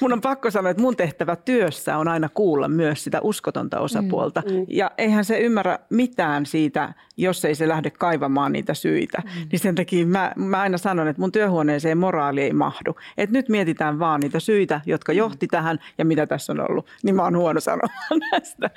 Mun on pakko sanoa, että mun tehtävä työssä on aina kuulla myös sitä uskotonta osapuolta. Mm, mm. Ja eihän se ymmärrä mitään siitä, jos ei se lähde kaivamaan niitä syitä. Mm. Niin sen takia mä, mä aina sanon, että mun työhuoneeseen moraali ei mahdu. Että nyt mietitään vaan niitä syitä, jotka mm. johti tähän ja mitä tässä on ollut. Niin mä oon huono sanomaan näistä.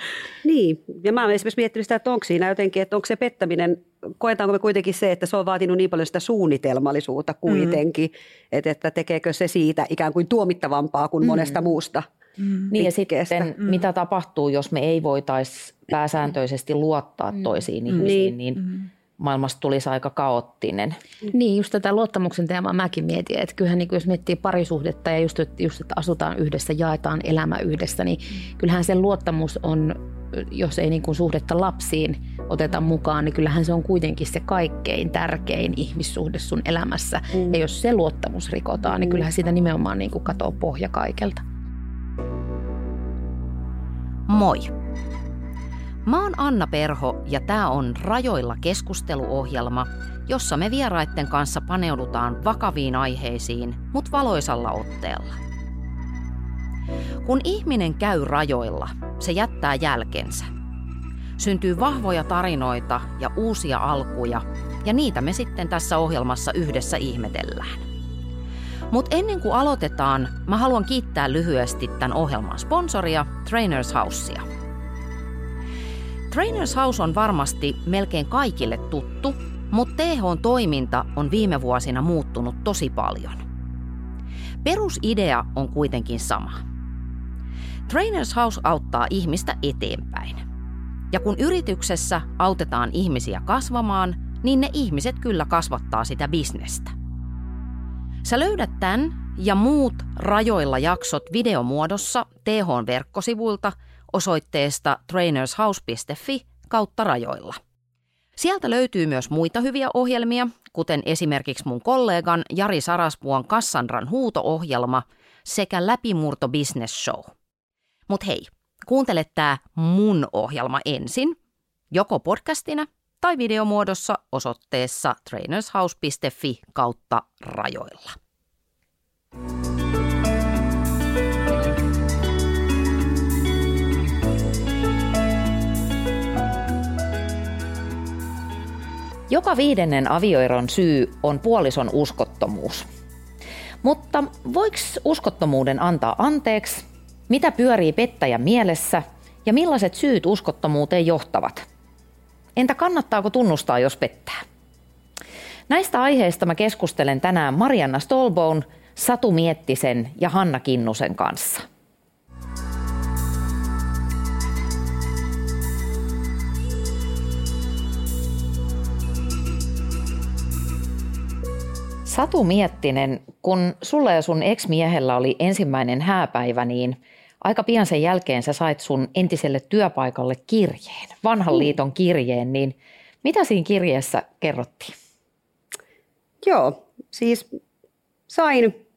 Niin, ja mä oon esimerkiksi miettinyt sitä, että onko siinä jotenkin, että onko se pettäminen koetaanko me kuitenkin se, että se on vaatinut niin paljon sitä suunnitelmallisuutta kuitenkin, mm. että, että tekeekö se siitä ikään kuin tuomittavampaa kuin mm. monesta muusta Mm. Niin ja sitten mm. mitä tapahtuu, jos me ei voitaisi pääsääntöisesti luottaa mm. toisiin mm. ihmisiin, niin mm. maailmasta tulisi aika kaoottinen. Niin, just tätä luottamuksen teemaa mäkin mietin, että kyllähän niin jos miettii parisuhdetta ja just, just, että asutaan yhdessä, jaetaan elämä yhdessä, niin kyllähän se luottamus on, jos ei niin kuin suhdetta lapsiin oteta mukaan, niin kyllähän se on kuitenkin se kaikkein tärkein ihmissuhde sun elämässä. Mm. Ja jos se luottamus rikotaan, niin kyllähän siitä nimenomaan niin kuin katoo pohja kaikelta. Moi! Mä oon Anna Perho ja tää on Rajoilla keskusteluohjelma, jossa me vieraitten kanssa paneudutaan vakaviin aiheisiin, mut valoisalla otteella. Kun ihminen käy rajoilla, se jättää jälkensä. Syntyy vahvoja tarinoita ja uusia alkuja, ja niitä me sitten tässä ohjelmassa yhdessä ihmetellään. Mutta ennen kuin aloitetaan, mä haluan kiittää lyhyesti tämän ohjelman sponsoria, Trainers Housea. Trainers House on varmasti melkein kaikille tuttu, mutta TH-toiminta on viime vuosina muuttunut tosi paljon. Perusidea on kuitenkin sama. Trainers House auttaa ihmistä eteenpäin. Ja kun yrityksessä autetaan ihmisiä kasvamaan, niin ne ihmiset kyllä kasvattaa sitä bisnestä. Sä löydät tämän ja muut rajoilla jaksot videomuodossa TH-verkkosivuilta osoitteesta trainershouse.fi kautta rajoilla. Sieltä löytyy myös muita hyviä ohjelmia, kuten esimerkiksi mun kollegan Jari Saraspuon Kassanran huuto-ohjelma sekä Läpimurto Business Show. Mut hei, kuuntele tää mun ohjelma ensin, joko podcastina tai videomuodossa osoitteessa trainershouse.fi kautta rajoilla. Joka viidennen avioeron syy on puolison uskottomuus. Mutta voiko uskottomuuden antaa anteeksi? Mitä pyörii pettäjän mielessä ja millaiset syyt uskottomuuteen johtavat? Entä kannattaako tunnustaa, jos pettää? Näistä aiheista mä keskustelen tänään Marianna Stolboun, Satu Miettisen ja Hanna Kinnusen kanssa. Satu Miettinen, kun sulla ja sun ex-miehellä oli ensimmäinen hääpäivä, niin aika pian sen jälkeen sä sait sun entiselle työpaikalle kirjeen, vanhan mm. liiton kirjeen, niin mitä siinä kirjeessä kerrottiin? Joo, siis sain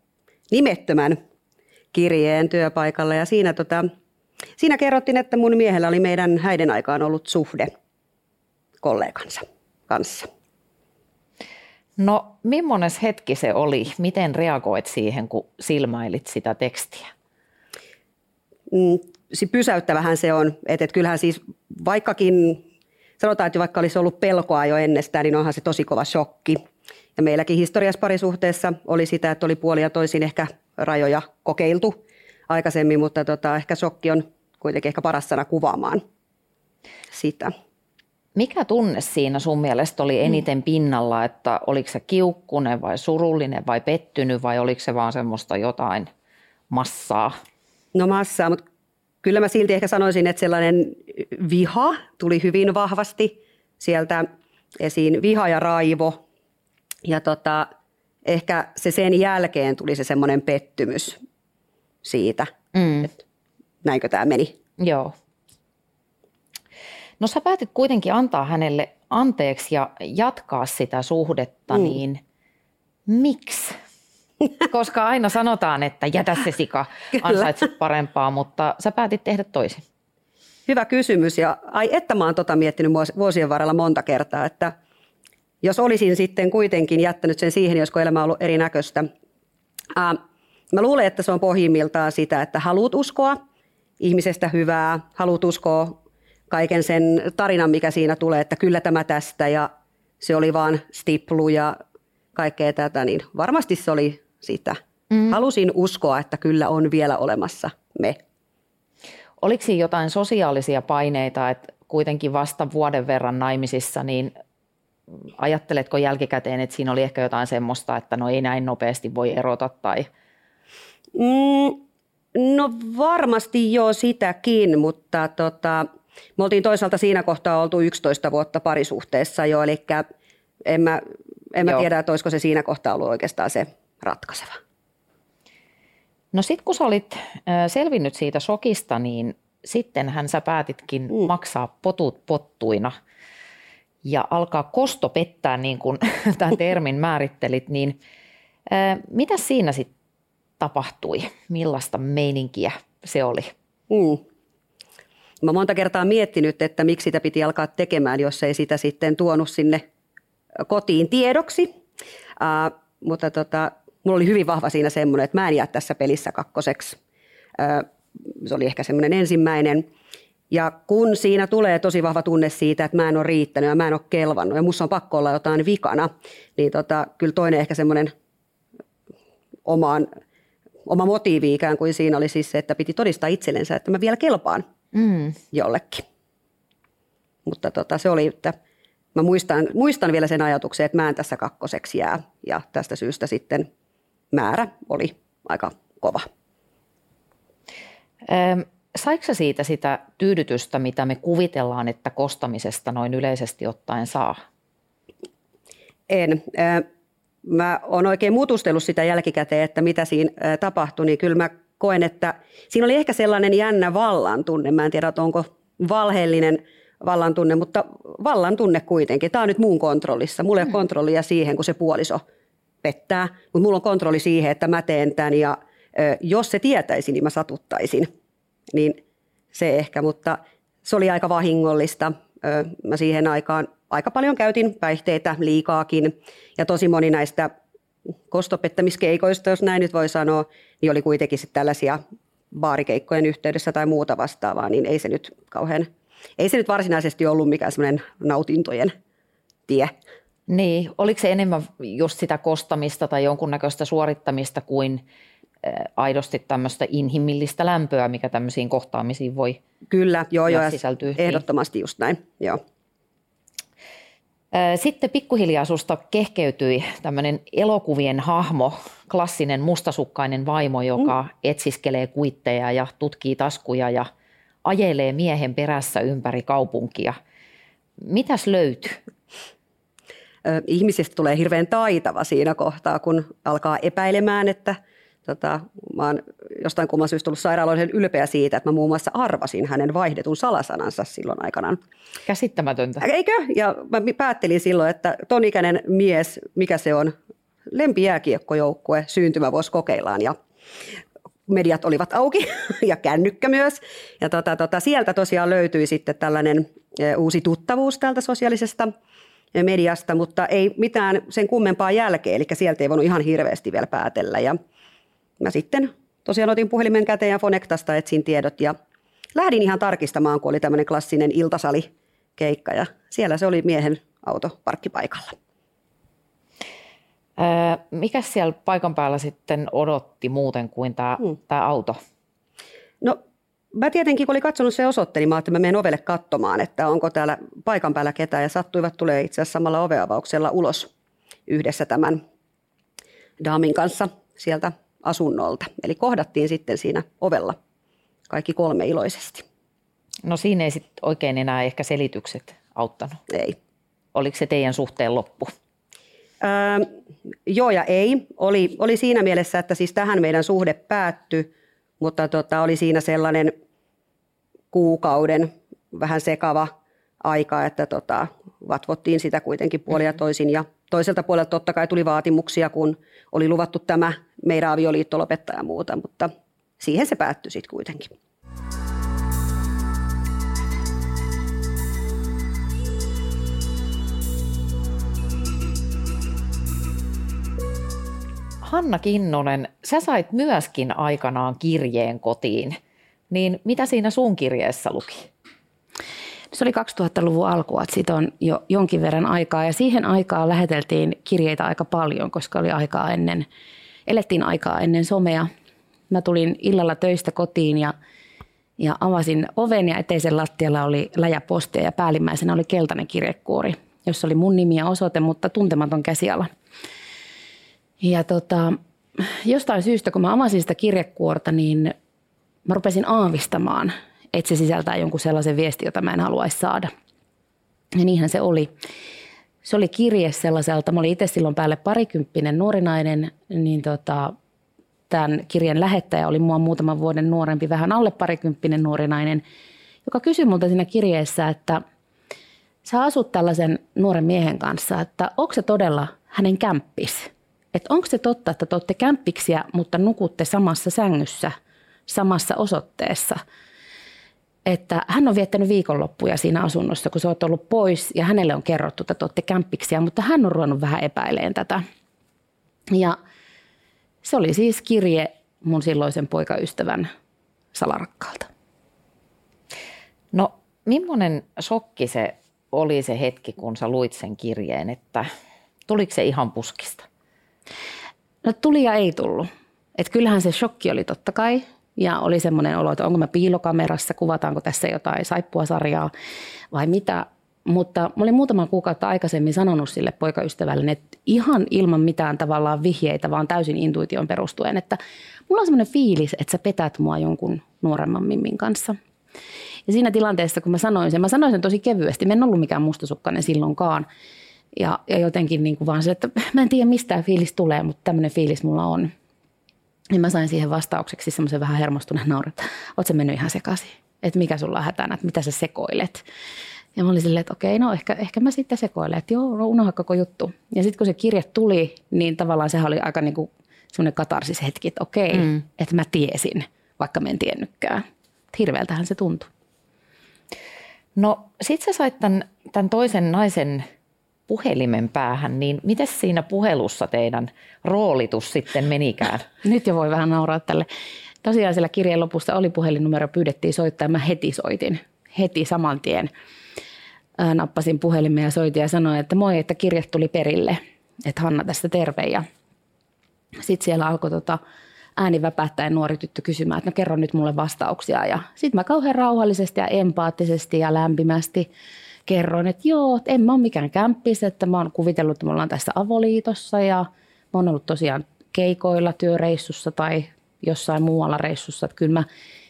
nimettömän kirjeen työpaikalle ja siinä, tota, siinä kerrottiin, että mun miehellä oli meidän häiden aikaan ollut suhde kollegansa kanssa. No, millainen hetki se oli? Miten reagoit siihen, kun silmailit sitä tekstiä? Mm, pysäyttävähän se on. Että et kyllähän siis vaikkakin, sanotaan, että vaikka olisi ollut pelkoa jo ennestään, niin onhan se tosi kova shokki. Ja meilläkin historiassa parisuhteessa oli sitä, että oli puolia toisin ehkä rajoja kokeiltu aikaisemmin, mutta tota, ehkä shokki on kuitenkin ehkä paras sana kuvaamaan sitä. Mikä tunne siinä sun mielestä oli eniten pinnalla, että oliko se kiukkunen vai surullinen vai pettynyt vai oliko se vaan semmoista jotain massaa? No massaa, mutta kyllä mä silti ehkä sanoisin, että sellainen viha tuli hyvin vahvasti sieltä esiin, viha ja raivo. Ja tota, ehkä se sen jälkeen tuli se semmoinen pettymys siitä, mm. että näinkö tämä meni. Joo. No sä päätit kuitenkin antaa hänelle anteeksi ja jatkaa sitä suhdetta, mm. niin miksi? Koska aina sanotaan, että jätä se sika, ansaitset parempaa, mutta sä päätit tehdä toisin. Hyvä kysymys ja ai että mä oon tota miettinyt vuosien varrella monta kertaa, että jos olisin sitten kuitenkin jättänyt sen siihen, josko elämä on ollut erinäköistä. Ää, mä luulen, että se on pohjimmiltaan sitä, että haluat uskoa ihmisestä hyvää, haluat uskoa kaiken sen tarinan, mikä siinä tulee, että kyllä tämä tästä ja se oli vaan stiplu ja kaikkea tätä, niin varmasti se oli sitä. Mm. Halusin uskoa, että kyllä on vielä olemassa me. Oliko siinä jotain sosiaalisia paineita, että kuitenkin vasta vuoden verran naimisissa, niin ajatteletko jälkikäteen, että siinä oli ehkä jotain semmoista, että no ei näin nopeasti voi erota tai? Mm, no varmasti jo sitäkin, mutta tota, me oltiin toisaalta siinä kohtaa oltu 11 vuotta parisuhteessa jo, eli en mä, en mä tiedä, että olisiko se siinä kohtaa ollut oikeastaan se ratkaiseva. No sitten kun sä olit selvinnyt siitä shokista, niin sittenhän sä päätitkin mm. maksaa potut pottuina ja alkaa kosto pettää, niin kuin tämän termin määrittelit, niin mitä siinä sitten tapahtui? Millaista meininkiä se oli? Mm. Mä monta kertaa miettinyt, että miksi sitä piti alkaa tekemään, jos ei sitä sitten tuonut sinne kotiin tiedoksi. Uh, mutta tota, mulla oli hyvin vahva siinä semmoinen, että mä en jää tässä pelissä kakkoseksi. Se oli ehkä semmoinen ensimmäinen. Ja kun siinä tulee tosi vahva tunne siitä, että mä en ole riittänyt ja mä en ole kelvannut ja musta on pakko olla jotain vikana, niin tota, kyllä toinen ehkä semmoinen omaan, oma motiivi ikään kuin siinä oli siis se, että piti todistaa itsellensä, että mä vielä kelpaan mm. jollekin. Mutta tota, se oli, että mä muistan, muistan vielä sen ajatuksen, että mä en tässä kakkoseksi jää ja tästä syystä sitten määrä oli aika kova. Saiko siitä sitä tyydytystä, mitä me kuvitellaan, että kostamisesta noin yleisesti ottaen saa? En. Mä oon oikein mutustellut sitä jälkikäteen, että mitä siinä tapahtui, niin kyllä mä koen, että siinä oli ehkä sellainen jännä vallan tunne. Mä en tiedä, onko valheellinen vallan tunne, mutta vallan tunne kuitenkin. Tämä on nyt muun kontrollissa. Mulla ei ole mm. kontrollia siihen, kun se puoliso pettää, mutta mulla on kontrolli siihen, että mä teen tämän ja jos se tietäisi, niin mä satuttaisin. Niin se ehkä, mutta se oli aika vahingollista. Mä siihen aikaan aika paljon käytin päihteitä liikaakin ja tosi moni näistä kostopettämiskeikoista, jos näin nyt voi sanoa, niin oli kuitenkin sitten tällaisia baarikeikkojen yhteydessä tai muuta vastaavaa, niin ei se nyt kauhean, ei se nyt varsinaisesti ollut mikään semmoinen nautintojen tie. Niin, oliko se enemmän just sitä kostamista tai jonkunnäköistä suorittamista kuin aidosti tämmöistä inhimillistä lämpöä, mikä tämmöisiin kohtaamisiin voi Kyllä, joo, joo, sisältyy. ehdottomasti just näin, joo. Sitten pikkuhiljaa susta kehkeytyi tämmöinen elokuvien hahmo, klassinen mustasukkainen vaimo, joka mm. etsiskelee kuitteja ja tutkii taskuja ja ajelee miehen perässä ympäri kaupunkia. Mitäs löytyy? Ihmisestä tulee hirveän taitava siinä kohtaa, kun alkaa epäilemään, että – tota, mä oon jostain kumman syystä tullut sairaaloiden ylpeä siitä, että mä muun muassa arvasin hänen vaihdetun salasanansa silloin aikanaan. Käsittämätöntä. Eikö? Ja mä päättelin silloin, että ton ikäinen mies, mikä se on, lempijääkiekkojoukkue, syntymävuosi kokeillaan ja mediat olivat auki ja kännykkä myös. Ja tota, tota, sieltä tosiaan löytyi sitten tällainen uusi tuttavuus täältä sosiaalisesta mediasta, mutta ei mitään sen kummempaa jälkeen, eli sieltä ei voinut ihan hirveästi vielä päätellä. Ja mä sitten tosiaan otin puhelimen käteen ja Fonektasta etsin tiedot ja lähdin ihan tarkistamaan, kun oli tämmöinen klassinen iltasalikeikka ja siellä se oli miehen auto parkkipaikalla. Öö, mikä siellä paikan päällä sitten odotti muuten kuin tämä, hmm. tämä auto? Mä tietenkin, kun olin katsonut se osoitte, niin mä että mä menen ovelle katsomaan, että onko täällä paikan päällä ketään. Ja sattuivat tulee itse asiassa samalla oveavauksella ulos yhdessä tämän daamin kanssa sieltä asunnolta. Eli kohdattiin sitten siinä ovella kaikki kolme iloisesti. No siinä ei sitten oikein enää ehkä selitykset auttanut. Ei. Oliko se teidän suhteen loppu? Öö, joo ja ei. Oli, oli siinä mielessä, että siis tähän meidän suhde päättyi, mutta tota, oli siinä sellainen kuukauden vähän sekava aika, että tota, vatvottiin sitä kuitenkin puolia mm-hmm. toisin ja toiselta puolelta totta kai tuli vaatimuksia, kun oli luvattu tämä meidän avioliitto lopettaa ja muuta, mutta siihen se päättyi sitten kuitenkin. Hanna Kinnunen, sä sait myöskin aikanaan kirjeen kotiin. Niin mitä siinä sun kirjeessä luki? Se oli 2000-luvun alkua, että siitä on jo jonkin verran aikaa ja siihen aikaan läheteltiin kirjeitä aika paljon, koska oli aikaa ennen, elettiin aikaa ennen somea. Mä tulin illalla töistä kotiin ja, ja avasin oven ja eteisen lattialla oli läjäpostia ja päällimmäisenä oli keltainen kirjekuori, jossa oli mun nimi ja osoite, mutta tuntematon käsiala. Ja tota, jostain syystä, kun mä avasin sitä kirjekuorta, niin mä rupesin aavistamaan, että se sisältää jonkun sellaisen viestin, jota mä en haluaisi saada. Ja niinhän se oli. Se oli kirje sellaiselta, mä olin itse silloin päälle parikymppinen nuori nainen, niin tota, tämän kirjan lähettäjä oli mua muutaman vuoden nuorempi, vähän alle parikymppinen nuori nainen, joka kysyi multa siinä kirjeessä, että sä asut tällaisen nuoren miehen kanssa, että onko se todella hänen kämppis? Että onko se totta, että te olette kämppiksiä, mutta nukutte samassa sängyssä, samassa osoitteessa – että hän on viettänyt viikonloppuja siinä asunnossa, kun sä oot ollut pois ja hänelle on kerrottu, että te olette kämppiksiä, mutta hän on ruvennut vähän epäileen tätä. Ja se oli siis kirje mun silloisen poikaystävän salarakkaalta. No, millainen shokki se oli se hetki, kun sä luit sen kirjeen, että tuliko se ihan puskista? No tuli ja ei tullut. Et kyllähän se shokki oli totta kai, ja oli semmoinen olo, että onko mä piilokamerassa, kuvataanko tässä jotain saippuasarjaa vai mitä. Mutta mä olin muutaman kuukautta aikaisemmin sanonut sille poikaystävälle, että ihan ilman mitään tavallaan vihjeitä, vaan täysin intuition perustuen, että mulla on semmoinen fiilis, että sä petät mua jonkun nuoremman mimmin kanssa. Ja siinä tilanteessa, kun mä sanoin sen, mä sanoin sen tosi kevyesti, mä en ollut mikään mustasukkainen silloinkaan. Ja, ja jotenkin niin kuin vaan se, että mä en tiedä mistä fiilis tulee, mutta tämmöinen fiilis mulla on. Niin mä sain siihen vastaukseksi semmoisen vähän hermostuneen naurin, että oot sä mennyt ihan sekaisin, että mikä sulla on hätänä, että mitä sä sekoilet. Ja mä olin silleen, että okei, no ehkä, ehkä mä sitten sekoilen, että joo, no unohda koko juttu. Ja sitten kun se kirje tuli, niin tavallaan sehän oli aika niin kuin semmoinen katarsis hetki, että okei, mm. että mä tiesin, vaikka mä en tiennytkään. Hirveältähän se tuntui. No sit sä sait tämän, tämän toisen naisen puhelimen päähän, niin miten siinä puhelussa teidän roolitus sitten menikään? Nyt jo voi vähän nauraa tälle. Tosiaan siellä kirjeen lopussa oli puhelinnumero, pyydettiin soittaa ja mä heti soitin. Heti saman tien nappasin puhelimeen ja soitin ja sanoin, että moi, että kirje tuli perille. Että Hanna tästä terve. Ja sitten siellä alkoi tota, ääni väpättäen nuori tyttö kysymään, että no kerro nyt mulle vastauksia. Ja sitten mä kauhean rauhallisesti ja empaattisesti ja lämpimästi kerroin, että joo, en mä ole mikään kämppis, että mä oon kuvitellut, että me ollaan tässä avoliitossa ja mä oon ollut tosiaan keikoilla työreissussa tai jossain muualla reissussa, että kyllä mä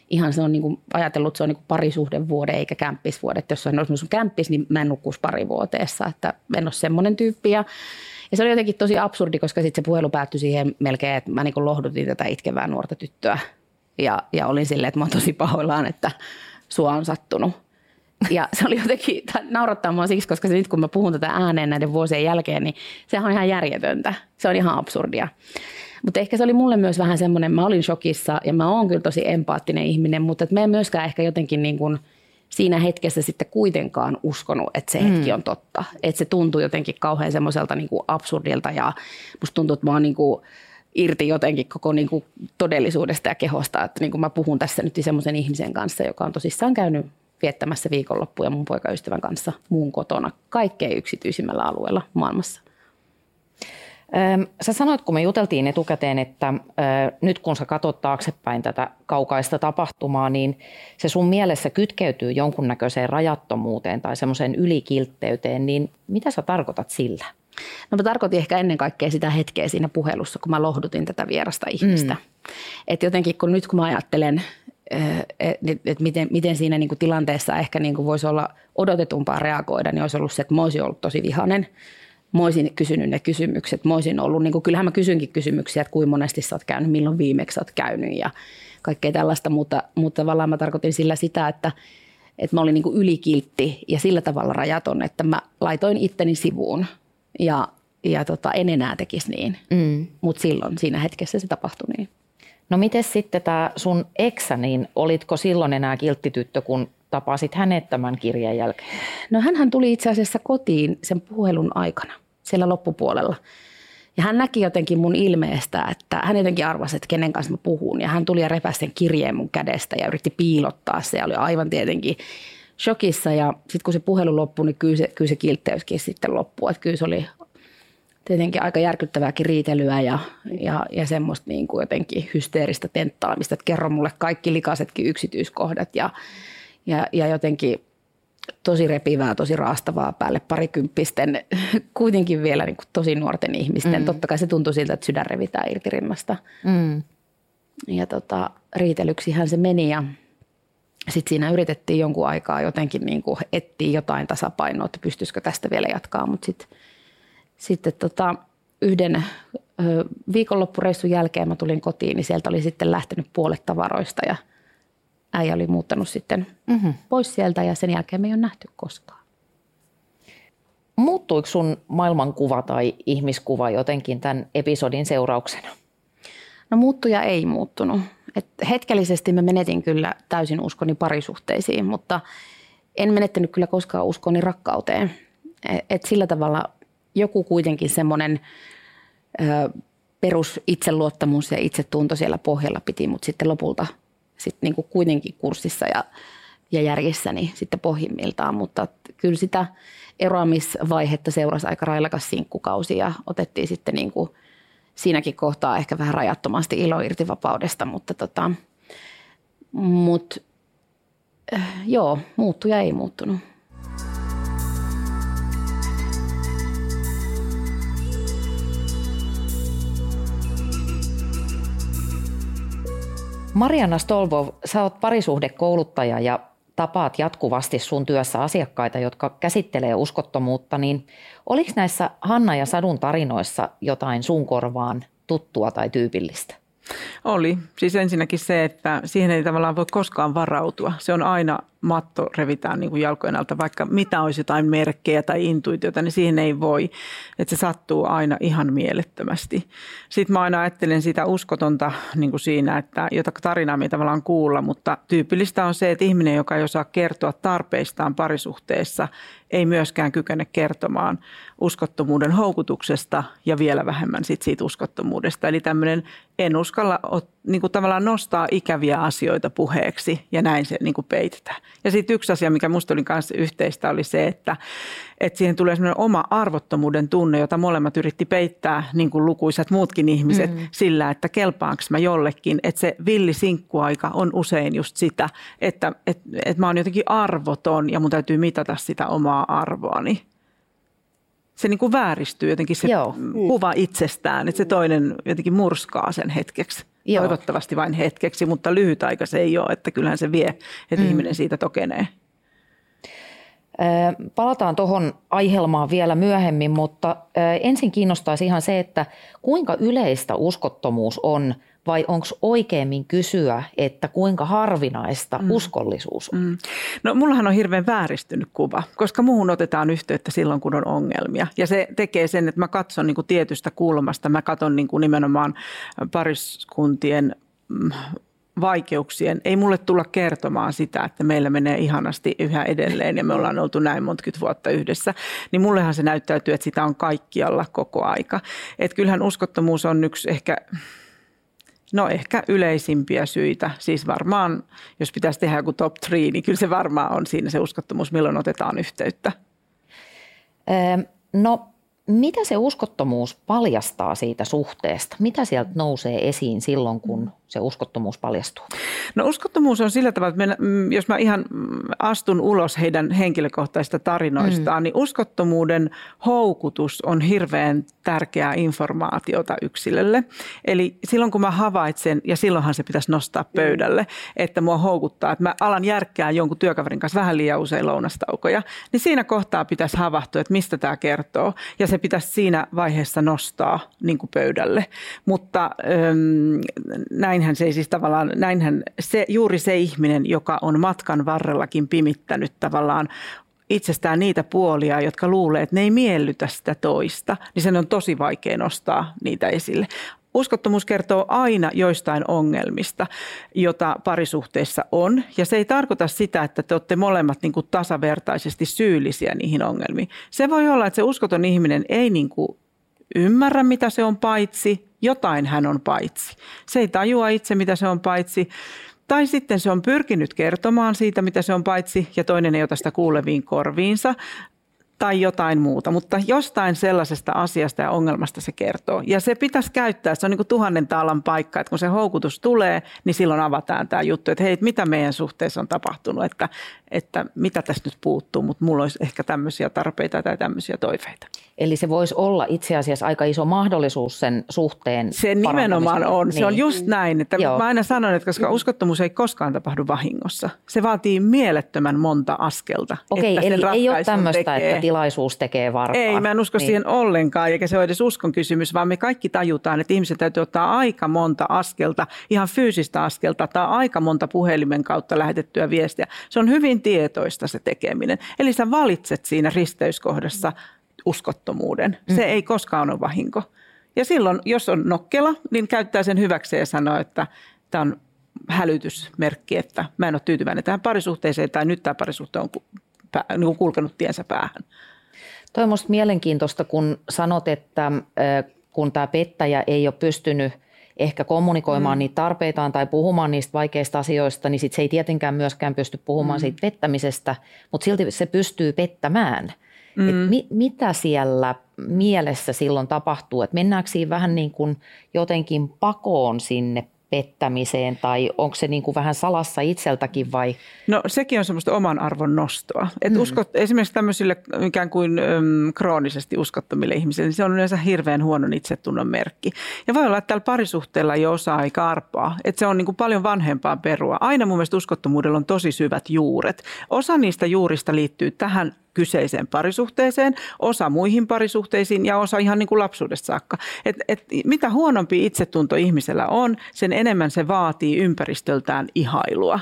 ihan se on niin kuin ajatellut, että se on niin kuin parisuhdevuode eikä kämppisvuode. Että jos on olisi kämppis, niin mä en nukkuisi parivuoteessa, että en ole semmoinen tyyppi. Ja, ja se oli jotenkin tosi absurdi, koska sitten se puhelu päättyi siihen melkein, että mä niin kuin lohdutin tätä itkevää nuorta tyttöä. Ja, ja olin silleen, että mä oon tosi pahoillaan, että sua on sattunut. Ja se oli jotenkin, naurattaa mua siksi, koska se nyt kun mä puhun tätä ääneen näiden vuosien jälkeen, niin sehän on ihan järjetöntä. Se on ihan absurdia. Mutta ehkä se oli mulle myös vähän semmoinen, mä olin shokissa ja mä oon kyllä tosi empaattinen ihminen, mutta mä en myöskään ehkä jotenkin niin kuin siinä hetkessä sitten kuitenkaan uskonut, että se hetki mm. on totta. Että se tuntui jotenkin kauhean semmoiselta niin absurdilta ja musta tuntuu, että mä oon niin kuin irti jotenkin koko niin kuin todellisuudesta ja kehosta. Että niin kuin mä puhun tässä nyt semmoisen ihmisen kanssa, joka on tosissaan käynyt viettämässä viikonloppuja mun poikaystävän kanssa muun kotona kaikkein yksityisimmällä alueella maailmassa. Sä sanoit, kun me juteltiin etukäteen, että nyt kun sä katsot taaksepäin tätä kaukaista tapahtumaa, niin se sun mielessä kytkeytyy jonkunnäköiseen rajattomuuteen tai semmoiseen ylikiltteyteen, niin mitä sä tarkoitat sillä? No mä tarkoitin ehkä ennen kaikkea sitä hetkeä siinä puhelussa, kun mä lohdutin tätä vierasta ihmistä. Mm. Et jotenkin kun nyt kun mä ajattelen että miten, miten siinä niin kuin tilanteessa ehkä niin kuin voisi olla odotetumpaa reagoida, niin olisi ollut se, että mä olisin ollut tosi vihainen. Mä olisin kysynyt ne kysymykset. Mä olisin ollut, niin kuin, kyllähän mä kysynkin kysymyksiä, että kuinka monesti sä oot käynyt, milloin viimeksi sä oot käynyt ja kaikkea tällaista, mutta, mutta tavallaan mä tarkoitin sillä sitä, että, että mä olin niin kuin ylikiltti ja sillä tavalla rajaton, että mä laitoin itteni sivuun ja, ja tota, en enää tekisi niin. Mm. Mutta silloin siinä hetkessä se tapahtui niin. No miten sitten tämä sun eksä, niin olitko silloin enää kilttityttö, kun tapasit hänet tämän kirjan jälkeen? No hän tuli itse asiassa kotiin sen puhelun aikana, siellä loppupuolella. Ja hän näki jotenkin mun ilmeestä, että hän jotenkin arvasi, että kenen kanssa mä puhun. Ja hän tuli ja repäsi sen kirjeen mun kädestä ja yritti piilottaa se ja oli aivan tietenkin shokissa. Ja sitten kun se puhelu loppui, niin kyllä se, kyllä se kiltteyskin sitten loppui. Että kyllä se oli tietenkin aika järkyttävääkin riitelyä ja, ja, ja semmoista niin kuin jotenkin hysteeristä tenttaamista, että kerro mulle kaikki likaisetkin yksityiskohdat ja, ja, ja jotenkin tosi repivää, tosi raastavaa päälle parikymppisten, kuitenkin vielä niin kuin tosi nuorten ihmisten. Mm. Totta kai se tuntui siltä, että sydän revitään irti rinnasta. Mm. Ja tota, riitelyksihän se meni ja sitten siinä yritettiin jonkun aikaa jotenkin niin kuin etsiä jotain tasapainoa, että pystyisikö tästä vielä jatkaa, mutta sitten sitten tota, yhden viikonloppureissun jälkeen mä tulin kotiin, niin sieltä oli sitten lähtenyt puolet tavaroista ja äijä oli muuttanut sitten mm-hmm. pois sieltä ja sen jälkeen me ei ole nähty koskaan. Muuttuiko sun maailmankuva tai ihmiskuva jotenkin tämän episodin seurauksena? No muuttuja ei muuttunut. Et hetkellisesti mä menetin kyllä täysin uskoni parisuhteisiin, mutta en menettänyt kyllä koskaan uskoni rakkauteen. Et, et sillä tavalla joku kuitenkin semmoinen perus itseluottamus ja itsetunto siellä pohjalla piti, mutta sitten lopulta sitten niin kuin kuitenkin kurssissa ja, ja järjissä niin sitten pohjimmiltaan, mutta kyllä sitä eroamisvaihetta seurasi aika railakas sinkkukausi ja otettiin sitten niin kuin siinäkin kohtaa ehkä vähän rajattomasti ilo irti vapaudesta, mutta tota, mut, äh, joo, muuttuja ei muuttunut. Mariana Stolvov, sä oot parisuhdekouluttaja ja tapaat jatkuvasti sun työssä asiakkaita, jotka käsittelee uskottomuutta, niin oliko näissä Hanna ja Sadun tarinoissa jotain sun korvaan tuttua tai tyypillistä? Oli. Siis ensinnäkin se, että siihen ei tavallaan voi koskaan varautua. Se on aina matto revitään niin kuin jalkojen alta, vaikka mitä olisi jotain merkkejä tai intuitiota, niin siihen ei voi. Että se sattuu aina ihan mielettömästi. Sitten mä aina ajattelen sitä uskotonta niin kuin siinä, että jota tarinaa me tavallaan kuulla, mutta tyypillistä on se, että ihminen, joka ei osaa kertoa tarpeistaan parisuhteessa, ei myöskään kykene kertomaan uskottomuuden houkutuksesta ja vielä vähemmän sit siitä uskottomuudesta. Eli tämmöinen en uskalla niin kuin tavallaan nostaa ikäviä asioita puheeksi ja näin se niin kuin peitetään. Ja sitten yksi asia, mikä musta oli kanssa yhteistä, oli se, että, että siihen tulee semmoinen oma arvottomuuden tunne, jota molemmat yritti peittää, niin kuin lukuisat muutkin ihmiset, mm. sillä, että kelpaanko mä jollekin. Että se villi sinkkuaika on usein just sitä, että, että, että mä oon jotenkin arvoton ja mun täytyy mitata sitä omaa arvoani se niin kuin vääristyy jotenkin se Joo. kuva itsestään, että se toinen jotenkin murskaa sen hetkeksi. Joo. Toivottavasti vain hetkeksi, mutta lyhyt aika se ei ole, että kyllähän se vie, että mm. ihminen siitä tokenee. Palataan tuohon aihelmaan vielä myöhemmin, mutta ensin kiinnostaisi ihan se, että kuinka yleistä uskottomuus on – vai onko oikeammin kysyä, että kuinka harvinaista mm. uskollisuus on? Mm. No mullahan on hirveän vääristynyt kuva, koska muuhun otetaan yhteyttä silloin, kun on ongelmia. Ja se tekee sen, että mä katson niin kuin tietystä kulmasta. Mä katson niin kuin nimenomaan pariskuntien mm, vaikeuksien. Ei mulle tulla kertomaan sitä, että meillä menee ihanasti yhä edelleen ja me ollaan oltu näin monta vuotta yhdessä. Niin mullehan se näyttäytyy, että sitä on kaikkialla koko aika. Että kyllähän uskottomuus on yksi ehkä No ehkä yleisimpiä syitä. Siis varmaan, jos pitäisi tehdä joku top three, niin kyllä se varmaan on siinä se uskottomuus, milloin otetaan yhteyttä. No mitä se uskottomuus paljastaa siitä suhteesta? Mitä sieltä nousee esiin silloin, kun se uskottomuus paljastuu? No uskottomuus on sillä tavalla, että me, mm, jos mä ihan mm, astun ulos heidän henkilökohtaisista tarinoistaan, mm. niin uskottomuuden houkutus on hirveän tärkeää informaatiota yksilölle. Eli silloin kun mä havaitsen, ja silloinhan se pitäisi nostaa pöydälle, että mua houkuttaa, että mä alan järkkää jonkun työkaverin kanssa vähän liian usein lounastaukoja, niin siinä kohtaa pitäisi havahtua, että mistä tämä kertoo. Ja se pitäisi siinä vaiheessa nostaa niin kuin pöydälle. Mutta ähm, näinhän se ei siis tavallaan, näinhän se, juuri se ihminen, joka on matkan varrellakin pimittänyt tavallaan itsestään niitä puolia, jotka luulee, että ne ei miellytä sitä toista, niin sen on tosi vaikea nostaa niitä esille. Uskottomuus kertoo aina joistain ongelmista, jota parisuhteessa on. Ja se ei tarkoita sitä, että te olette molemmat niin kuin tasavertaisesti syyllisiä niihin ongelmiin. Se voi olla, että se uskoton ihminen ei niin kuin ymmärrä, mitä se on paitsi, jotain hän on paitsi. Se ei tajua itse, mitä se on paitsi. Tai sitten se on pyrkinyt kertomaan siitä, mitä se on paitsi, ja toinen ei ota sitä kuuleviin korviinsa tai jotain muuta, mutta jostain sellaisesta asiasta ja ongelmasta se kertoo. Ja se pitäisi käyttää, se on niin kuin tuhannen taalan paikka, että kun se houkutus tulee, niin silloin avataan tämä juttu, että hei, mitä meidän suhteessa on tapahtunut, että, että mitä tästä nyt puuttuu, mutta mulla olisi ehkä tämmöisiä tarpeita tai tämmöisiä toiveita. Eli se voisi olla itse asiassa aika iso mahdollisuus sen suhteen Se nimenomaan on. Niin. Se on just näin. Että Joo. mä aina sanon, että koska uskottomuus ei koskaan tapahdu vahingossa. Se vaatii mielettömän monta askelta. Okei, että eli ei ole tämmöistä, tekee. että tilaisuus tekee varkaan. Ei, mä en usko niin. siihen ollenkaan, eikä se ole edes uskon kysymys, vaan me kaikki tajutaan, että ihmiset täytyy ottaa aika monta askelta, ihan fyysistä askelta tai aika monta puhelimen kautta lähetettyä viestiä. Se on hyvin tietoista se tekeminen. Eli sä valitset siinä risteyskohdassa uskottomuuden. Se mm. ei koskaan ole vahinko. Ja silloin, jos on nokkela, niin käyttää sen hyväkseen ja sanoo, että tämä on hälytysmerkki, että mä en ole tyytyväinen tähän parisuhteeseen tai nyt tämä parisuhte on niin kulkenut tiensä päähän. Toi on minusta mielenkiintoista, kun sanot, että kun tämä pettäjä ei ole pystynyt ehkä kommunikoimaan mm. niitä tarpeitaan tai puhumaan niistä vaikeista asioista, niin sit se ei tietenkään myöskään pysty puhumaan mm. siitä pettämisestä, mutta silti se pystyy pettämään. Mm. Et mi, mitä siellä mielessä silloin tapahtuu? Et mennäänkö siinä vähän niin kuin jotenkin pakoon sinne pettämiseen tai onko se niin kuin vähän salassa itseltäkin vai? No sekin on semmoista oman arvon nostoa. Et mm. uskot, esimerkiksi tämmöisille ikään kuin äm, kroonisesti uskottomille ihmisille, niin se on yleensä hirveän huonon itsetunnon merkki. Ja voi olla, että tällä parisuhteella jo osaa ei karpaa. Että se on niin kuin paljon vanhempaa perua. Aina mun mielestä uskottomuudella on tosi syvät juuret. Osa niistä juurista liittyy tähän kyseiseen parisuhteeseen, osa muihin parisuhteisiin ja osa ihan niin kuin lapsuudesta saakka. Et, et, mitä huonompi itsetunto ihmisellä on, sen enemmän se vaatii ympäristöltään ihailua.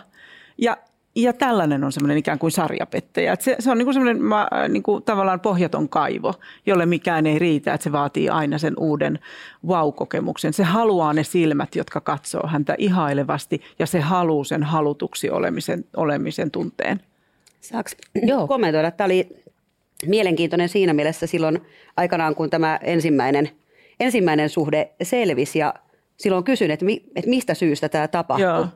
Ja ja tällainen on semmoinen ikään kuin sarjapettäjä. se, se on niin kuin semmoinen niin kuin tavallaan pohjaton kaivo, jolle mikään ei riitä, että se vaatii aina sen uuden wow-kokemuksen. Se haluaa ne silmät, jotka katsoo häntä ihailevasti ja se haluaa sen halutuksi olemisen, olemisen tunteen. Saanko Joo. kommentoida? Tämä oli mielenkiintoinen siinä mielessä silloin aikanaan, kun tämä ensimmäinen, ensimmäinen suhde selvisi ja silloin kysyin, että, mi, että mistä syystä tämä tapahtui. Joo.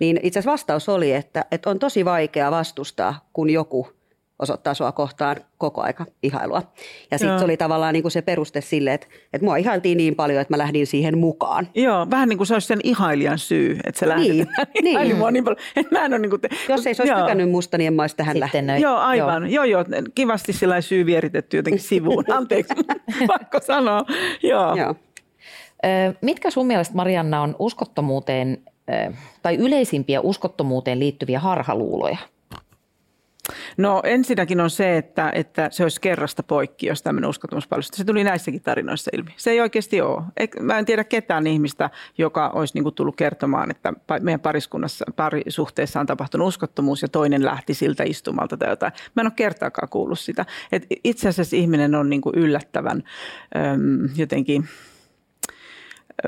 Niin itse asiassa vastaus oli, että, että on tosi vaikea vastustaa, kun joku – osoittaa sua kohtaan koko aika ihailua. Ja sitten se oli tavallaan niin kuin se peruste sille, että, että mua ihailtiin niin paljon, että mä lähdin siihen mukaan. Joo, vähän niin kuin se olisi sen ihailijan syy, että se lähdet niin, niin. mua niin paljon. Että mä en ole niin kuin te... Jos ei se olisi joo. tykännyt musta, niin en mä olisi tähän lähtenyt. Joo, aivan. Joo. joo, joo. Kivasti sillä syy vieritetty jotenkin sivuun. Anteeksi, pakko sanoa. Joo. joo. Mitkä sun mielestä, Marianna, on uskottomuuteen tai yleisimpiä uskottomuuteen liittyviä harhaluuloja? No ensinnäkin on se, että, että se olisi kerrasta poikki, jos tämmöinen uskottamuspalvelus. Se tuli näissäkin tarinoissa ilmi. Se ei oikeasti ole. Mä en tiedä ketään ihmistä, joka olisi niin kuin tullut kertomaan, että meidän pariskunnassa, parisuhteessa on tapahtunut uskottomuus ja toinen lähti siltä istumalta tai jotain. Mä en ole kertaakaan kuullut sitä. Et itse asiassa ihminen on niin kuin yllättävän äm, jotenkin –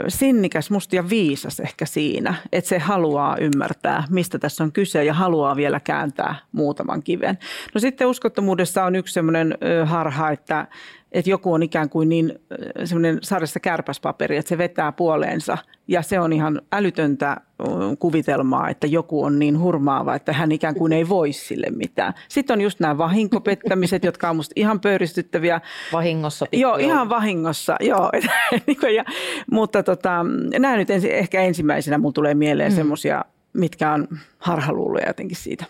sinnikäs, musta ja viisas ehkä siinä, että se haluaa ymmärtää, mistä tässä on kyse ja haluaa vielä kääntää muutaman kiven. No sitten uskottomuudessa on yksi semmoinen harha, että että joku on ikään kuin niin semmoinen sarjassa kärpäspaperi, että se vetää puoleensa ja se on ihan älytöntä kuvitelmaa, että joku on niin hurmaava, että hän ikään kuin ei voi sille mitään. Sitten on just nämä vahinkopettämiset, jotka on musta ihan pöyristyttäviä. Vahingossa. Joo, ihan vahingossa, joo. Niinku ja, mutta tota, nämä nyt ensi, ehkä ensimmäisenä mulla tulee mieleen mm. semmoisia, mitkä on harhaluuloja jotenkin siitä.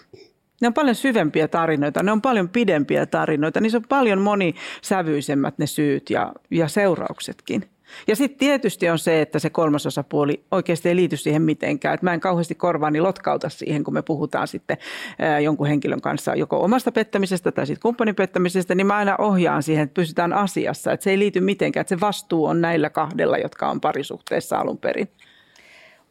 Ne on paljon syvempiä tarinoita, ne on paljon pidempiä tarinoita, niissä on paljon monisävyisemmät ne syyt ja, ja seurauksetkin. Ja sitten tietysti on se, että se kolmasosapuoli oikeasti ei liity siihen mitenkään. Et mä en kauheasti korvaani lotkauta siihen, kun me puhutaan sitten jonkun henkilön kanssa joko omasta pettämisestä tai sitten kumppanin pettämisestä, niin mä aina ohjaan siihen, että pysytään asiassa. Että se ei liity mitenkään, että se vastuu on näillä kahdella, jotka on parisuhteessa alun perin.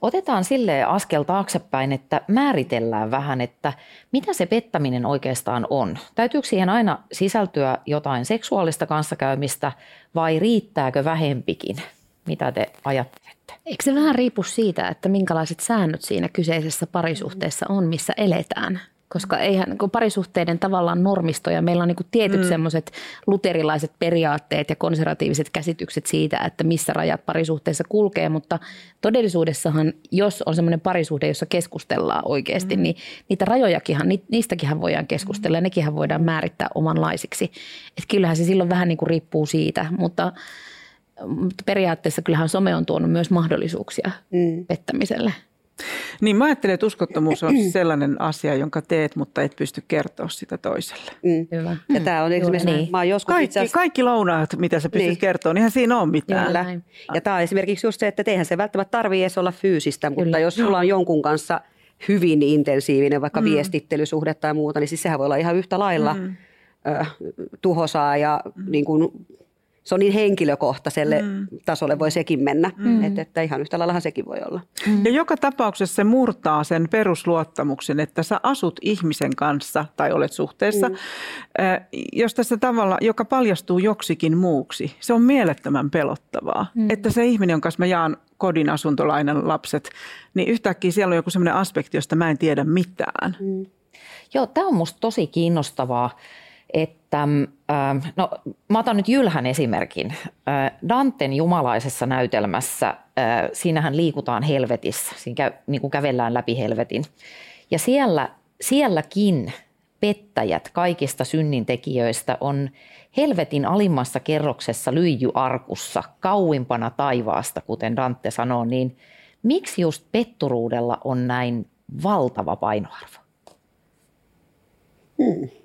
Otetaan sille askel taaksepäin, että määritellään vähän, että mitä se pettäminen oikeastaan on. Täytyykö siihen aina sisältyä jotain seksuaalista kanssakäymistä vai riittääkö vähempikin? Mitä te ajattelette? Eikö se vähän riipu siitä, että minkälaiset säännöt siinä kyseisessä parisuhteessa on, missä eletään? Koska eihän kun parisuhteiden tavallaan normistoja, meillä on niin kuin tietyt mm. semmoiset luterilaiset periaatteet ja konservatiiviset käsitykset siitä, että missä rajat parisuhteessa kulkee, mutta todellisuudessahan, jos on semmoinen parisuhde, jossa keskustellaan oikeasti, mm. niin niitä rajojakinhan, niistäkin voidaan keskustella ja nekin voidaan määrittää omanlaisiksi. Että kyllähän se silloin vähän niin kuin riippuu siitä, mutta mutta periaatteessa kyllähän some on tuonut myös mahdollisuuksia mm. pettämiselle. Niin mä ajattelen, että uskottomuus on sellainen asia, jonka teet, mutta et pysty kertoa sitä toiselle. Mm. Hyvä. Ja tämä on esimerkiksi, niin. mä joskus kaikki, asiassa... kaikki lounaat, mitä sä pystyt niin. kertoa, niin siinä ole mitään. Kyllä. Ja tämä on esimerkiksi just se, että eihän se välttämättä tarvitse edes olla fyysistä, mutta Kyllä. jos sulla on jonkun kanssa hyvin intensiivinen vaikka mm. viestittelysuhde tai muuta, niin siis sehän voi olla ihan yhtä lailla mm. ö, tuhosaa ja mm. niin kuin se on niin henkilökohtaiselle mm. tasolle voi sekin mennä, mm. että, että ihan yhtä laillahan sekin voi olla. Mm. Ja joka tapauksessa se murtaa sen perusluottamuksen, että sä asut ihmisen kanssa tai olet suhteessa, mm. jos tässä tavalla, joka paljastuu joksikin muuksi, se on mielettömän pelottavaa. Mm. Että se ihminen, jonka kanssa mä jaan kodin asuntolainan lapset, niin yhtäkkiä siellä on joku sellainen aspekti, josta mä en tiedä mitään. Mm. Joo, tämä on musta tosi kiinnostavaa että äh, no, mä otan nyt Jylhän esimerkin. Äh, Danten jumalaisessa näytelmässä, äh, siinähän liikutaan helvetissä, siinä käy, niin kuin kävellään läpi helvetin. Ja siellä, sielläkin pettäjät kaikista synnintekijöistä on helvetin alimmassa kerroksessa lyijyarkussa, kauimpana taivaasta, kuten Dante sanoo, niin miksi just petturuudella on näin valtava painoarvo? Hmm.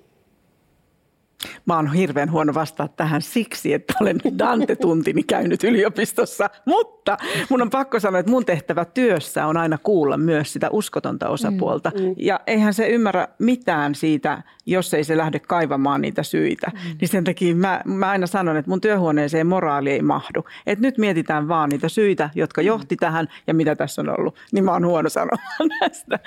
Mä oon hirveän huono vastaa tähän siksi, että olen Dante-tuntini käynyt yliopistossa, mutta mun on pakko sanoa, että mun tehtävä työssä on aina kuulla myös sitä uskotonta osapuolta. Mm, mm. Ja eihän se ymmärrä mitään siitä, jos ei se lähde kaivamaan niitä syitä. Mm. Niin sen takia mä, mä aina sanon, että mun työhuoneeseen moraali ei mahdu. Että nyt mietitään vaan niitä syitä, jotka johti mm. tähän ja mitä tässä on ollut. Niin mä oon huono sanomaan näistä.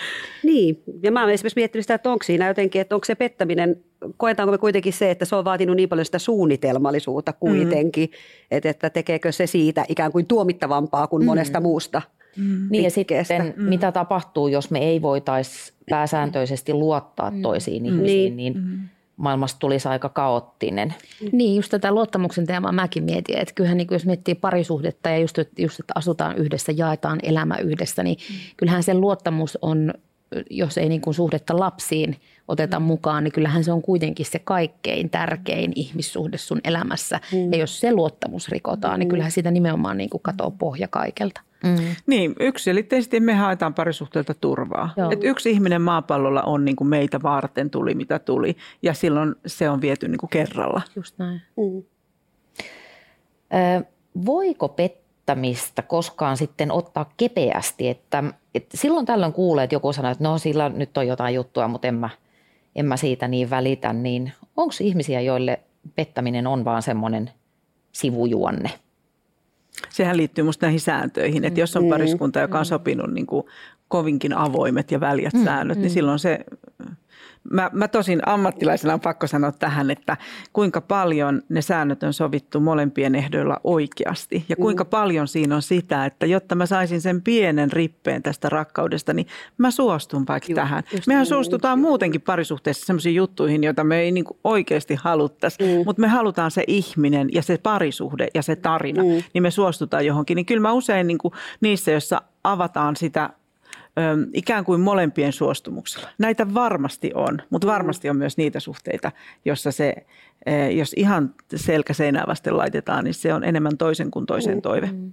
Niin, ja mä oon esimerkiksi miettinyt sitä, että onko siinä jotenkin, että onko se pettäminen koetaanko me kuitenkin se, että se on vaatinut niin paljon sitä suunnitelmallisuutta kuitenkin, mm. että, että tekeekö se siitä ikään kuin tuomittavampaa kuin mm. monesta muusta mm. Niin ja sitten mm. mitä tapahtuu, jos me ei voitaisi pääsääntöisesti luottaa mm. toisiin mm. ihmisiin, niin, niin mm. maailmasta tulisi aika kaoottinen. Niin, just tätä luottamuksen teemaa mäkin mietin, että kyllähän niin jos miettii parisuhdetta ja just, just, että asutaan yhdessä, jaetaan elämä yhdessä, niin mm. kyllähän se luottamus on, jos ei niin kuin suhdetta lapsiin – oteta mm. mukaan, niin kyllähän se on kuitenkin se kaikkein tärkein ihmissuhde sun elämässä. Mm. Ja jos se luottamus rikotaan, niin mm. niin kyllähän siitä nimenomaan niin kuin katoo pohja kaikelta. Mm. Niin, yksilitteisesti me haetaan parisuhteelta turvaa. Et yksi ihminen maapallolla on niin kuin meitä varten tuli mitä tuli ja silloin se on viety niin kuin kerralla. Just näin. Mm. Ö, voiko pettämistä koskaan sitten ottaa kepeästi, että, että silloin tällöin kuulee, että joku sanoo, että no sillä nyt on jotain juttua, mutta en mä – en mä siitä niin välitä, niin onko ihmisiä, joille pettäminen on vaan semmoinen sivujuonne? Sehän liittyy minusta näihin sääntöihin, että jos on mm. pariskunta, joka on mm. sopinut niin kuin kovinkin avoimet ja väljät mm, säännöt, niin silloin se Mä, mä tosin ammattilaisena on pakko sanoa tähän, että kuinka paljon ne säännöt on sovittu molempien ehdoilla oikeasti. Ja kuinka mm. paljon siinä on sitä, että jotta mä saisin sen pienen rippeen tästä rakkaudesta, niin mä suostun vaikka Juh, tähän. Mehän niin. suostutaan muutenkin parisuhteessa sellaisiin juttuihin, joita me ei niin oikeasti haluttaisi. Mm. Mutta me halutaan se ihminen ja se parisuhde ja se tarina, mm. niin me suostutaan johonkin. Niin kyllä mä usein niin niissä, joissa avataan sitä ikään kuin molempien suostumuksella. Näitä varmasti on, mutta varmasti on myös niitä suhteita, jossa se, jos ihan selkäseinää vasten laitetaan, niin se on enemmän toisen kuin toisen toive. Mm.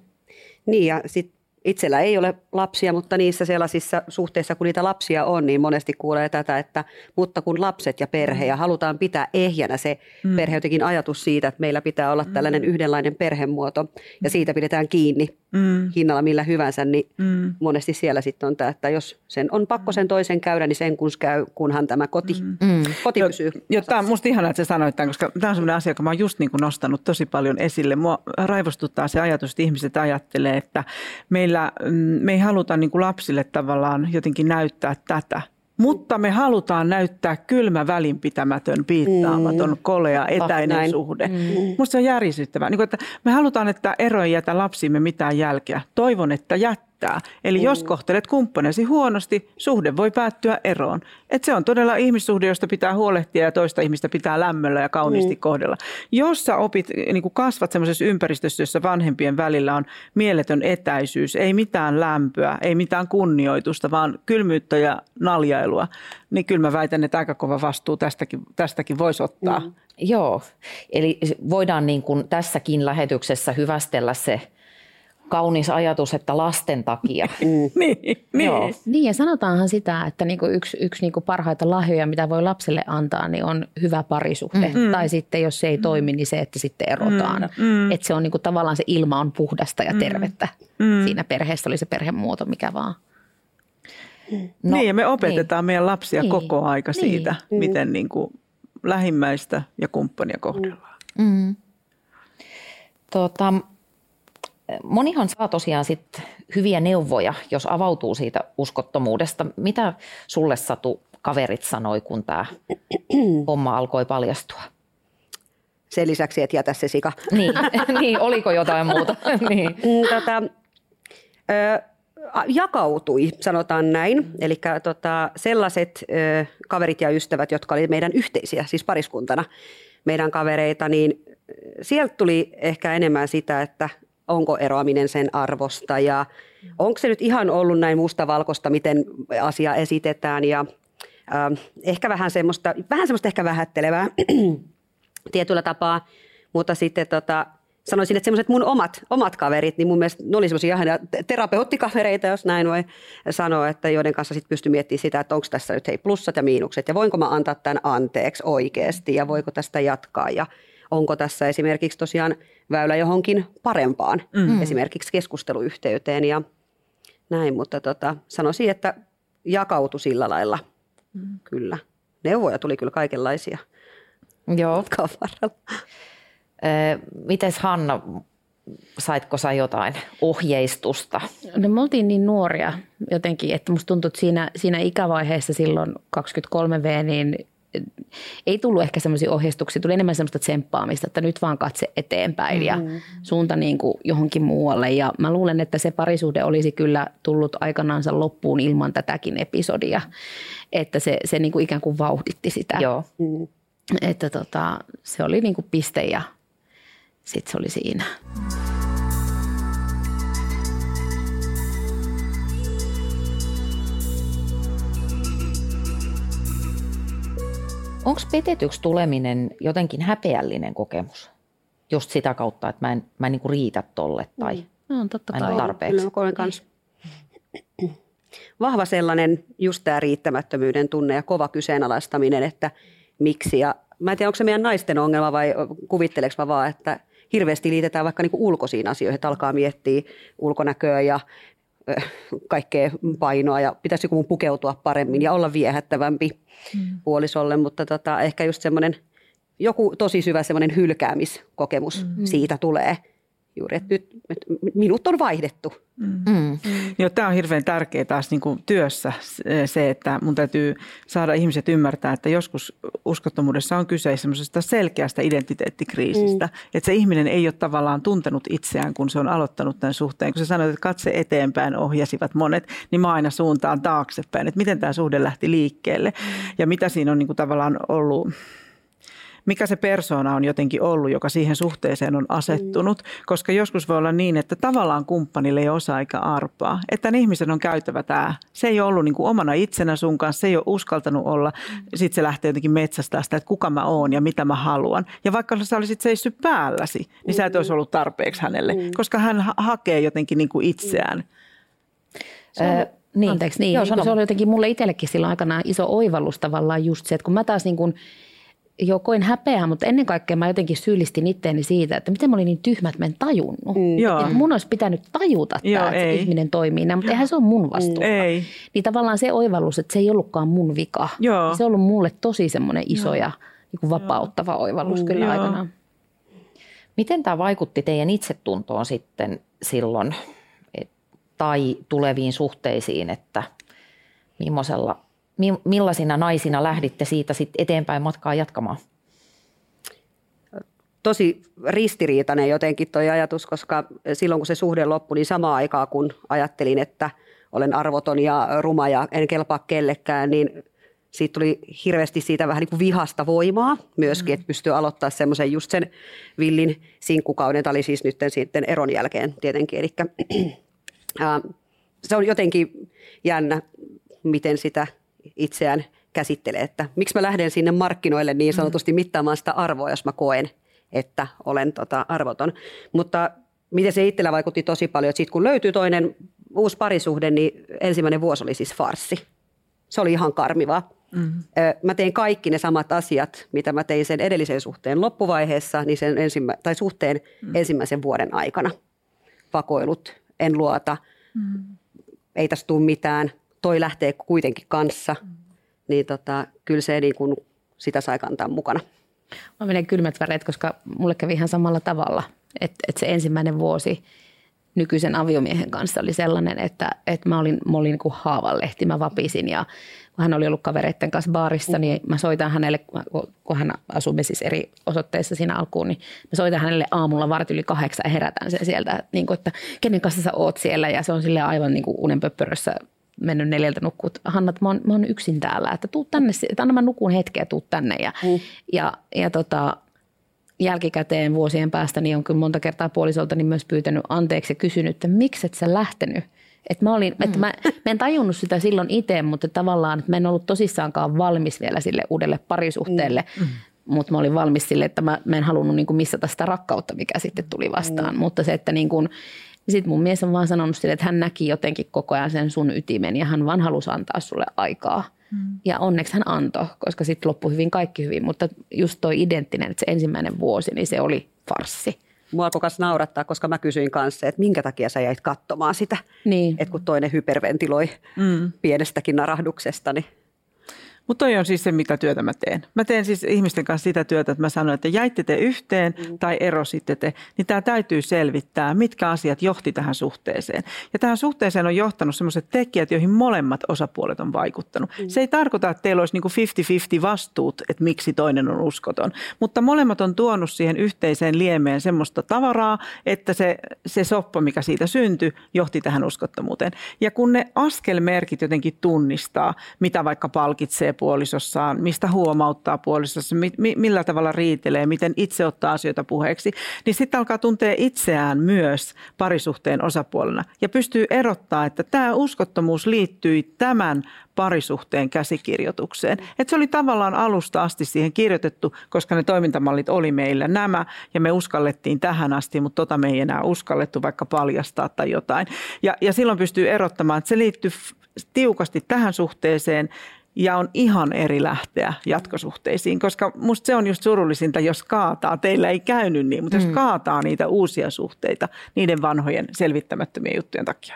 Niin ja sitten itsellä ei ole lapsia, mutta niissä sellaisissa suhteissa, kun niitä lapsia on, niin monesti kuulee tätä, että mutta kun lapset ja perhe ja halutaan pitää ehjänä se mm. perhe, jotenkin ajatus siitä, että meillä pitää olla mm. tällainen yhdenlainen perhemuoto ja siitä pidetään kiinni mm. hinnalla millä hyvänsä, niin mm. monesti siellä sitten on tämä, että jos sen on pakko sen toisen käydä, niin sen kun käy, kunhan tämä koti, mm. koti jo, pysyy. Jo, tämä on musta ihanaa, että sä sanoit tämän, koska tämä on sellainen asia, joka mä oon just niin kuin nostanut tosi paljon esille. Mua raivostuttaa se ajatus, että ihmiset ajattelee, että meillä, mm, me ei haluta niin kuin lapsille tavallaan jotenkin näyttää tätä. Mutta me halutaan näyttää kylmä, välinpitämätön, piittaamaton, mm. kolea, etäinen Näin. suhde. Mm. Musta se on järisyttävää. Niin kuin, että me halutaan, että ero ei jätä lapsiimme mitään jälkeä. Toivon, että jättää välittää. Eli mm. jos kohtelet kumppanesi huonosti, suhde voi päättyä eroon. Et se on todella ihmissuhde, josta pitää huolehtia ja toista ihmistä pitää lämmöllä ja kauniisti mm. kohdella. Jos sä opit, niin kuin kasvat semmoisessa ympäristössä, jossa vanhempien välillä on mieletön etäisyys, ei mitään lämpöä, ei mitään kunnioitusta, vaan kylmyyttä ja naljailua, niin kyllä mä väitän, että aika kova vastuu tästäkin, tästäkin voisi ottaa. Mm. Joo, eli voidaan niin kuin tässäkin lähetyksessä hyvästellä se kaunis ajatus, että lasten takia. niin, niin. Joo. niin, ja sanotaanhan sitä, että niinku yksi, yksi niinku parhaita lahjoja, mitä voi lapselle antaa, niin on hyvä parisuhde. Mm. Tai sitten jos se ei toimi, niin se, että sitten erotaan. Mm. mm. Että se on niinku, tavallaan se ilma on puhdasta ja mm. tervettä. Mm. Siinä perheessä oli se perhemuoto, mikä vaan. No, niin, ja me opetetaan niin. meidän lapsia niin. koko aika siitä, niin. miten niin kuin lähimmäistä ja kumppania kohdellaan. Mm. Tota, monihan saa tosiaan sit hyviä neuvoja, jos avautuu siitä uskottomuudesta. Mitä sulle Satu kaverit sanoi, kun tämä homma alkoi paljastua? Sen lisäksi, että jätä se sika. Niin, niin oliko jotain muuta? niin. Mm, tota, ö, jakautui, sanotaan näin. Eli tota, sellaiset ö, kaverit ja ystävät, jotka olivat meidän yhteisiä, siis pariskuntana meidän kavereita, niin sieltä tuli ehkä enemmän sitä, että onko eroaminen sen arvosta? Ja onko se nyt ihan ollut näin mustavalkoista, miten asia esitetään? Ja äh, ehkä vähän semmoista, vähän semmoista ehkä vähättelevää tietyllä tapaa, mutta sitten tota, sanoisin, että semmoiset mun omat, omat kaverit, niin mun mielestä ne oli semmoisia ihan terapeuttikavereita, jos näin voi sanoa, että joiden kanssa sitten pystyi miettimään sitä, että onko tässä nyt hei plussat ja miinukset ja voinko mä antaa tämän anteeksi oikeasti ja voiko tästä jatkaa. Ja onko tässä esimerkiksi tosiaan väylä johonkin parempaan, mm. esimerkiksi keskusteluyhteyteen ja näin, mutta tota, sanoisin, että jakautui sillä lailla, mm. kyllä. Neuvoja tuli kyllä kaikenlaisia. Joo. Mites Hanna, saitko sä jotain ohjeistusta? No me oltiin niin nuoria jotenkin, että musta tuntui, että siinä, siinä ikävaiheessa silloin 23V, niin ei tullut ehkä semmoisia ohjeistuksia, tuli enemmän semmoista tsemppaamista, että nyt vaan katse eteenpäin ja mm-hmm. suunta niin kuin johonkin muualle. Ja mä luulen, että se parisuhde olisi kyllä tullut aikanaansa loppuun ilman tätäkin episodia, että se, se niin kuin ikään kuin vauhditti sitä. Joo. Mm. Että tota, se oli niin kuin piste ja sitten se oli siinä. Onko petetyksi tuleminen jotenkin häpeällinen kokemus? Just sitä kautta, että mä en, mä en niinku riitä tolle tai mm. no, totta mä en tarpeeksi. Kyllä kanssa. Vahva sellainen just tämä riittämättömyyden tunne ja kova kyseenalaistaminen, että miksi. Ja mä en tiedä, onko se meidän naisten ongelma vai kuvitteleeko mä vaan, että hirveästi liitetään vaikka niinku ulkoisiin asioihin, että alkaa miettiä ulkonäköä ja kaikkea painoa ja pitäisi mun pukeutua paremmin ja olla viehättävämpi mm. puolisolle, mutta tota, ehkä just semmoinen joku tosi syvä semmoinen hylkäämiskokemus mm. siitä tulee – juuri, että nyt että minut on vaihdettu. Mm. Mm. Joo, tämä on hirveän tärkeää taas niin kuin työssä se, että mun täytyy saada ihmiset ymmärtää, että joskus uskottomuudessa on kyse semmoisesta selkeästä identiteettikriisistä. Mm. Että se ihminen ei ole tavallaan tuntenut itseään, kun se on aloittanut tämän suhteen. Kun sä sanoit, että katse eteenpäin ohjasivat monet, niin mä aina suuntaan taaksepäin, että miten tämä suhde lähti liikkeelle mm. ja mitä siinä on niin kuin tavallaan ollut mikä se persona on jotenkin ollut, joka siihen suhteeseen on asettunut. Mm. Koska joskus voi olla niin, että tavallaan kumppanille ei osaa aika arpaa. Että tämän ihmisen on käytävä tämä. Se ei ole ollut niin kuin omana itsenä sun kanssa, se ei ole uskaltanut olla. Mm. Sitten se lähtee jotenkin metsästä sitä, että kuka mä oon ja mitä mä haluan. Ja vaikka sä olisit seissyt päälläsi, niin sä et olisi ollut tarpeeksi hänelle, mm. koska hän hakee jotenkin niin kuin itseään. Se on, niin. Anteeksi, niin. Joo, se oli jotenkin mulle itsellekin silloin aikana iso oivallus tavallaan just se, että kun mä taas niin kuin – jo koin häpeää, mutta ennen kaikkea mä jotenkin syyllistin itteeni siitä, että miten mä olin niin tyhmä, että mä en tajunnut. Mm. Että mun olisi pitänyt tajuta Joo, tämä, että ei. ihminen toimii näin, mutta eihän se ole mun vastuulla. Ei. Niin tavallaan se oivallus, että se ei ollutkaan mun vika. Joo. Se on ollut mulle tosi semmoinen iso Joo. ja niin vapauttava Joo. oivallus kyllä Joo. aikanaan. Miten tämä vaikutti teidän itsetuntoon sitten silloin tai tuleviin suhteisiin, että millaisella – millaisina naisina lähditte siitä sit eteenpäin matkaa jatkamaan? tosi ristiriitainen jotenkin tuo ajatus, koska silloin kun se suhde loppui, niin samaan aikaan kun ajattelin, että olen arvoton ja ruma ja en kelpaa kellekään, niin siitä tuli hirveästi siitä vähän niin kuin vihasta voimaa myöskin, mm. että pystyy aloittaa semmoisen just sen villin sinkkukauden, tämä oli siis nyt sitten eron jälkeen tietenkin, eli se on jotenkin jännä, miten sitä itseään käsittelee, että miksi mä lähden sinne markkinoille niin sanotusti mittaamaan sitä arvoa, jos mä koen, että olen tota arvoton. Mutta miten se itsellä vaikutti tosi paljon, että sitten kun löytyy toinen uusi parisuhde, niin ensimmäinen vuosi oli siis farsi. Se oli ihan karmivaa. Mm-hmm. Mä tein kaikki ne samat asiat, mitä mä tein sen edellisen suhteen loppuvaiheessa, niin sen ensimmä, tai suhteen mm-hmm. ensimmäisen vuoden aikana. Vakoilut, en luota, mm-hmm. ei tässä tule mitään, toi lähtee kuitenkin kanssa. Mm-hmm. Niin tota, kyllä se niin kuin sitä sai kantaa mukana. Mä menen kylmät väreet, koska mulle kävi ihan samalla tavalla, että, että se ensimmäinen vuosi nykyisen aviomiehen kanssa oli sellainen, että, että mä olin, mä olin niin kuin haavanlehti, mä vapisin ja kun hän oli ollut kavereiden kanssa baarissa, niin mä soitan hänelle, kun hän asumme siis eri osoitteissa siinä alkuun, niin mä soitan hänelle aamulla varti yli kahdeksan ja herätän sen sieltä, niin kuin, että kenen kanssa sä oot siellä ja se on sille aivan niin kuin unenpöppörössä mennyt neljältä nukkut. Hanna, mä oon, mä oon yksin täällä, että tuu tänne, että anna mä nukun hetkeä, tuu tänne. Ja, mm. ja, ja tota, jälkikäteen vuosien päästä niin on kyllä monta kertaa puolisolta myös pyytänyt anteeksi ja kysynyt, että miksi et sä lähtenyt – et mä, olin, mm. että mä, mä en tajunnut sitä silloin itse, mutta tavallaan että mä en ollut tosissaankaan valmis vielä sille uudelle parisuhteelle. Mm. Mutta mä olin valmis sille, että mä, mä en halunnut niin kuin missata sitä rakkautta, mikä sitten tuli vastaan. Mm. Mutta se, että niin kuin, sitten mun mies on vaan sanonut sille, että hän näki jotenkin koko ajan sen sun ytimen ja hän vaan halusi antaa sulle aikaa. Mm. Ja onneksi hän antoi, koska sitten loppui hyvin kaikki hyvin. Mutta just toi identtinen, että se ensimmäinen vuosi, niin se oli farssi mua alkoi naurattaa, koska mä kysyin kanssa, että minkä takia sä jäit katsomaan sitä. Niin. Että kun toinen hyperventiloi mm. pienestäkin narahduksesta, niin mutta toi on siis se, mitä työtä mä teen. Mä teen siis ihmisten kanssa sitä työtä, että mä sanon, että jäitte te yhteen mm. tai erositte te, niin tämä täytyy selvittää, mitkä asiat johti tähän suhteeseen. Ja tähän suhteeseen on johtanut sellaiset tekijät, joihin molemmat osapuolet on vaikuttanut. Mm. Se ei tarkoita, että teillä olisi niin 50-50 vastuut, että miksi toinen on uskoton, mutta molemmat on tuonut siihen yhteiseen liemeen semmoista tavaraa, että se, se soppa, mikä siitä syntyi, johti tähän uskottomuuteen. Ja kun ne askelmerkit jotenkin tunnistaa, mitä vaikka palkitsee puolisossaan, mistä huomauttaa puolisossa, mi, mi, millä tavalla riitelee, miten itse ottaa asioita puheeksi, niin sitten alkaa tuntea itseään myös parisuhteen osapuolena ja pystyy erottaa, että tämä uskottomuus liittyi tämän parisuhteen käsikirjoitukseen. Et se oli tavallaan alusta asti siihen kirjoitettu, koska ne toimintamallit oli meillä nämä ja me uskallettiin tähän asti, mutta tota me ei enää uskallettu vaikka paljastaa tai jotain. Ja, ja silloin pystyy erottamaan, että se liittyy tiukasti tähän suhteeseen ja on ihan eri lähteä jatkosuhteisiin, koska musta se on just surullisinta, jos kaataa, teillä ei käynyt niin, mutta mm. jos kaataa niitä uusia suhteita niiden vanhojen selvittämättömien juttujen takia.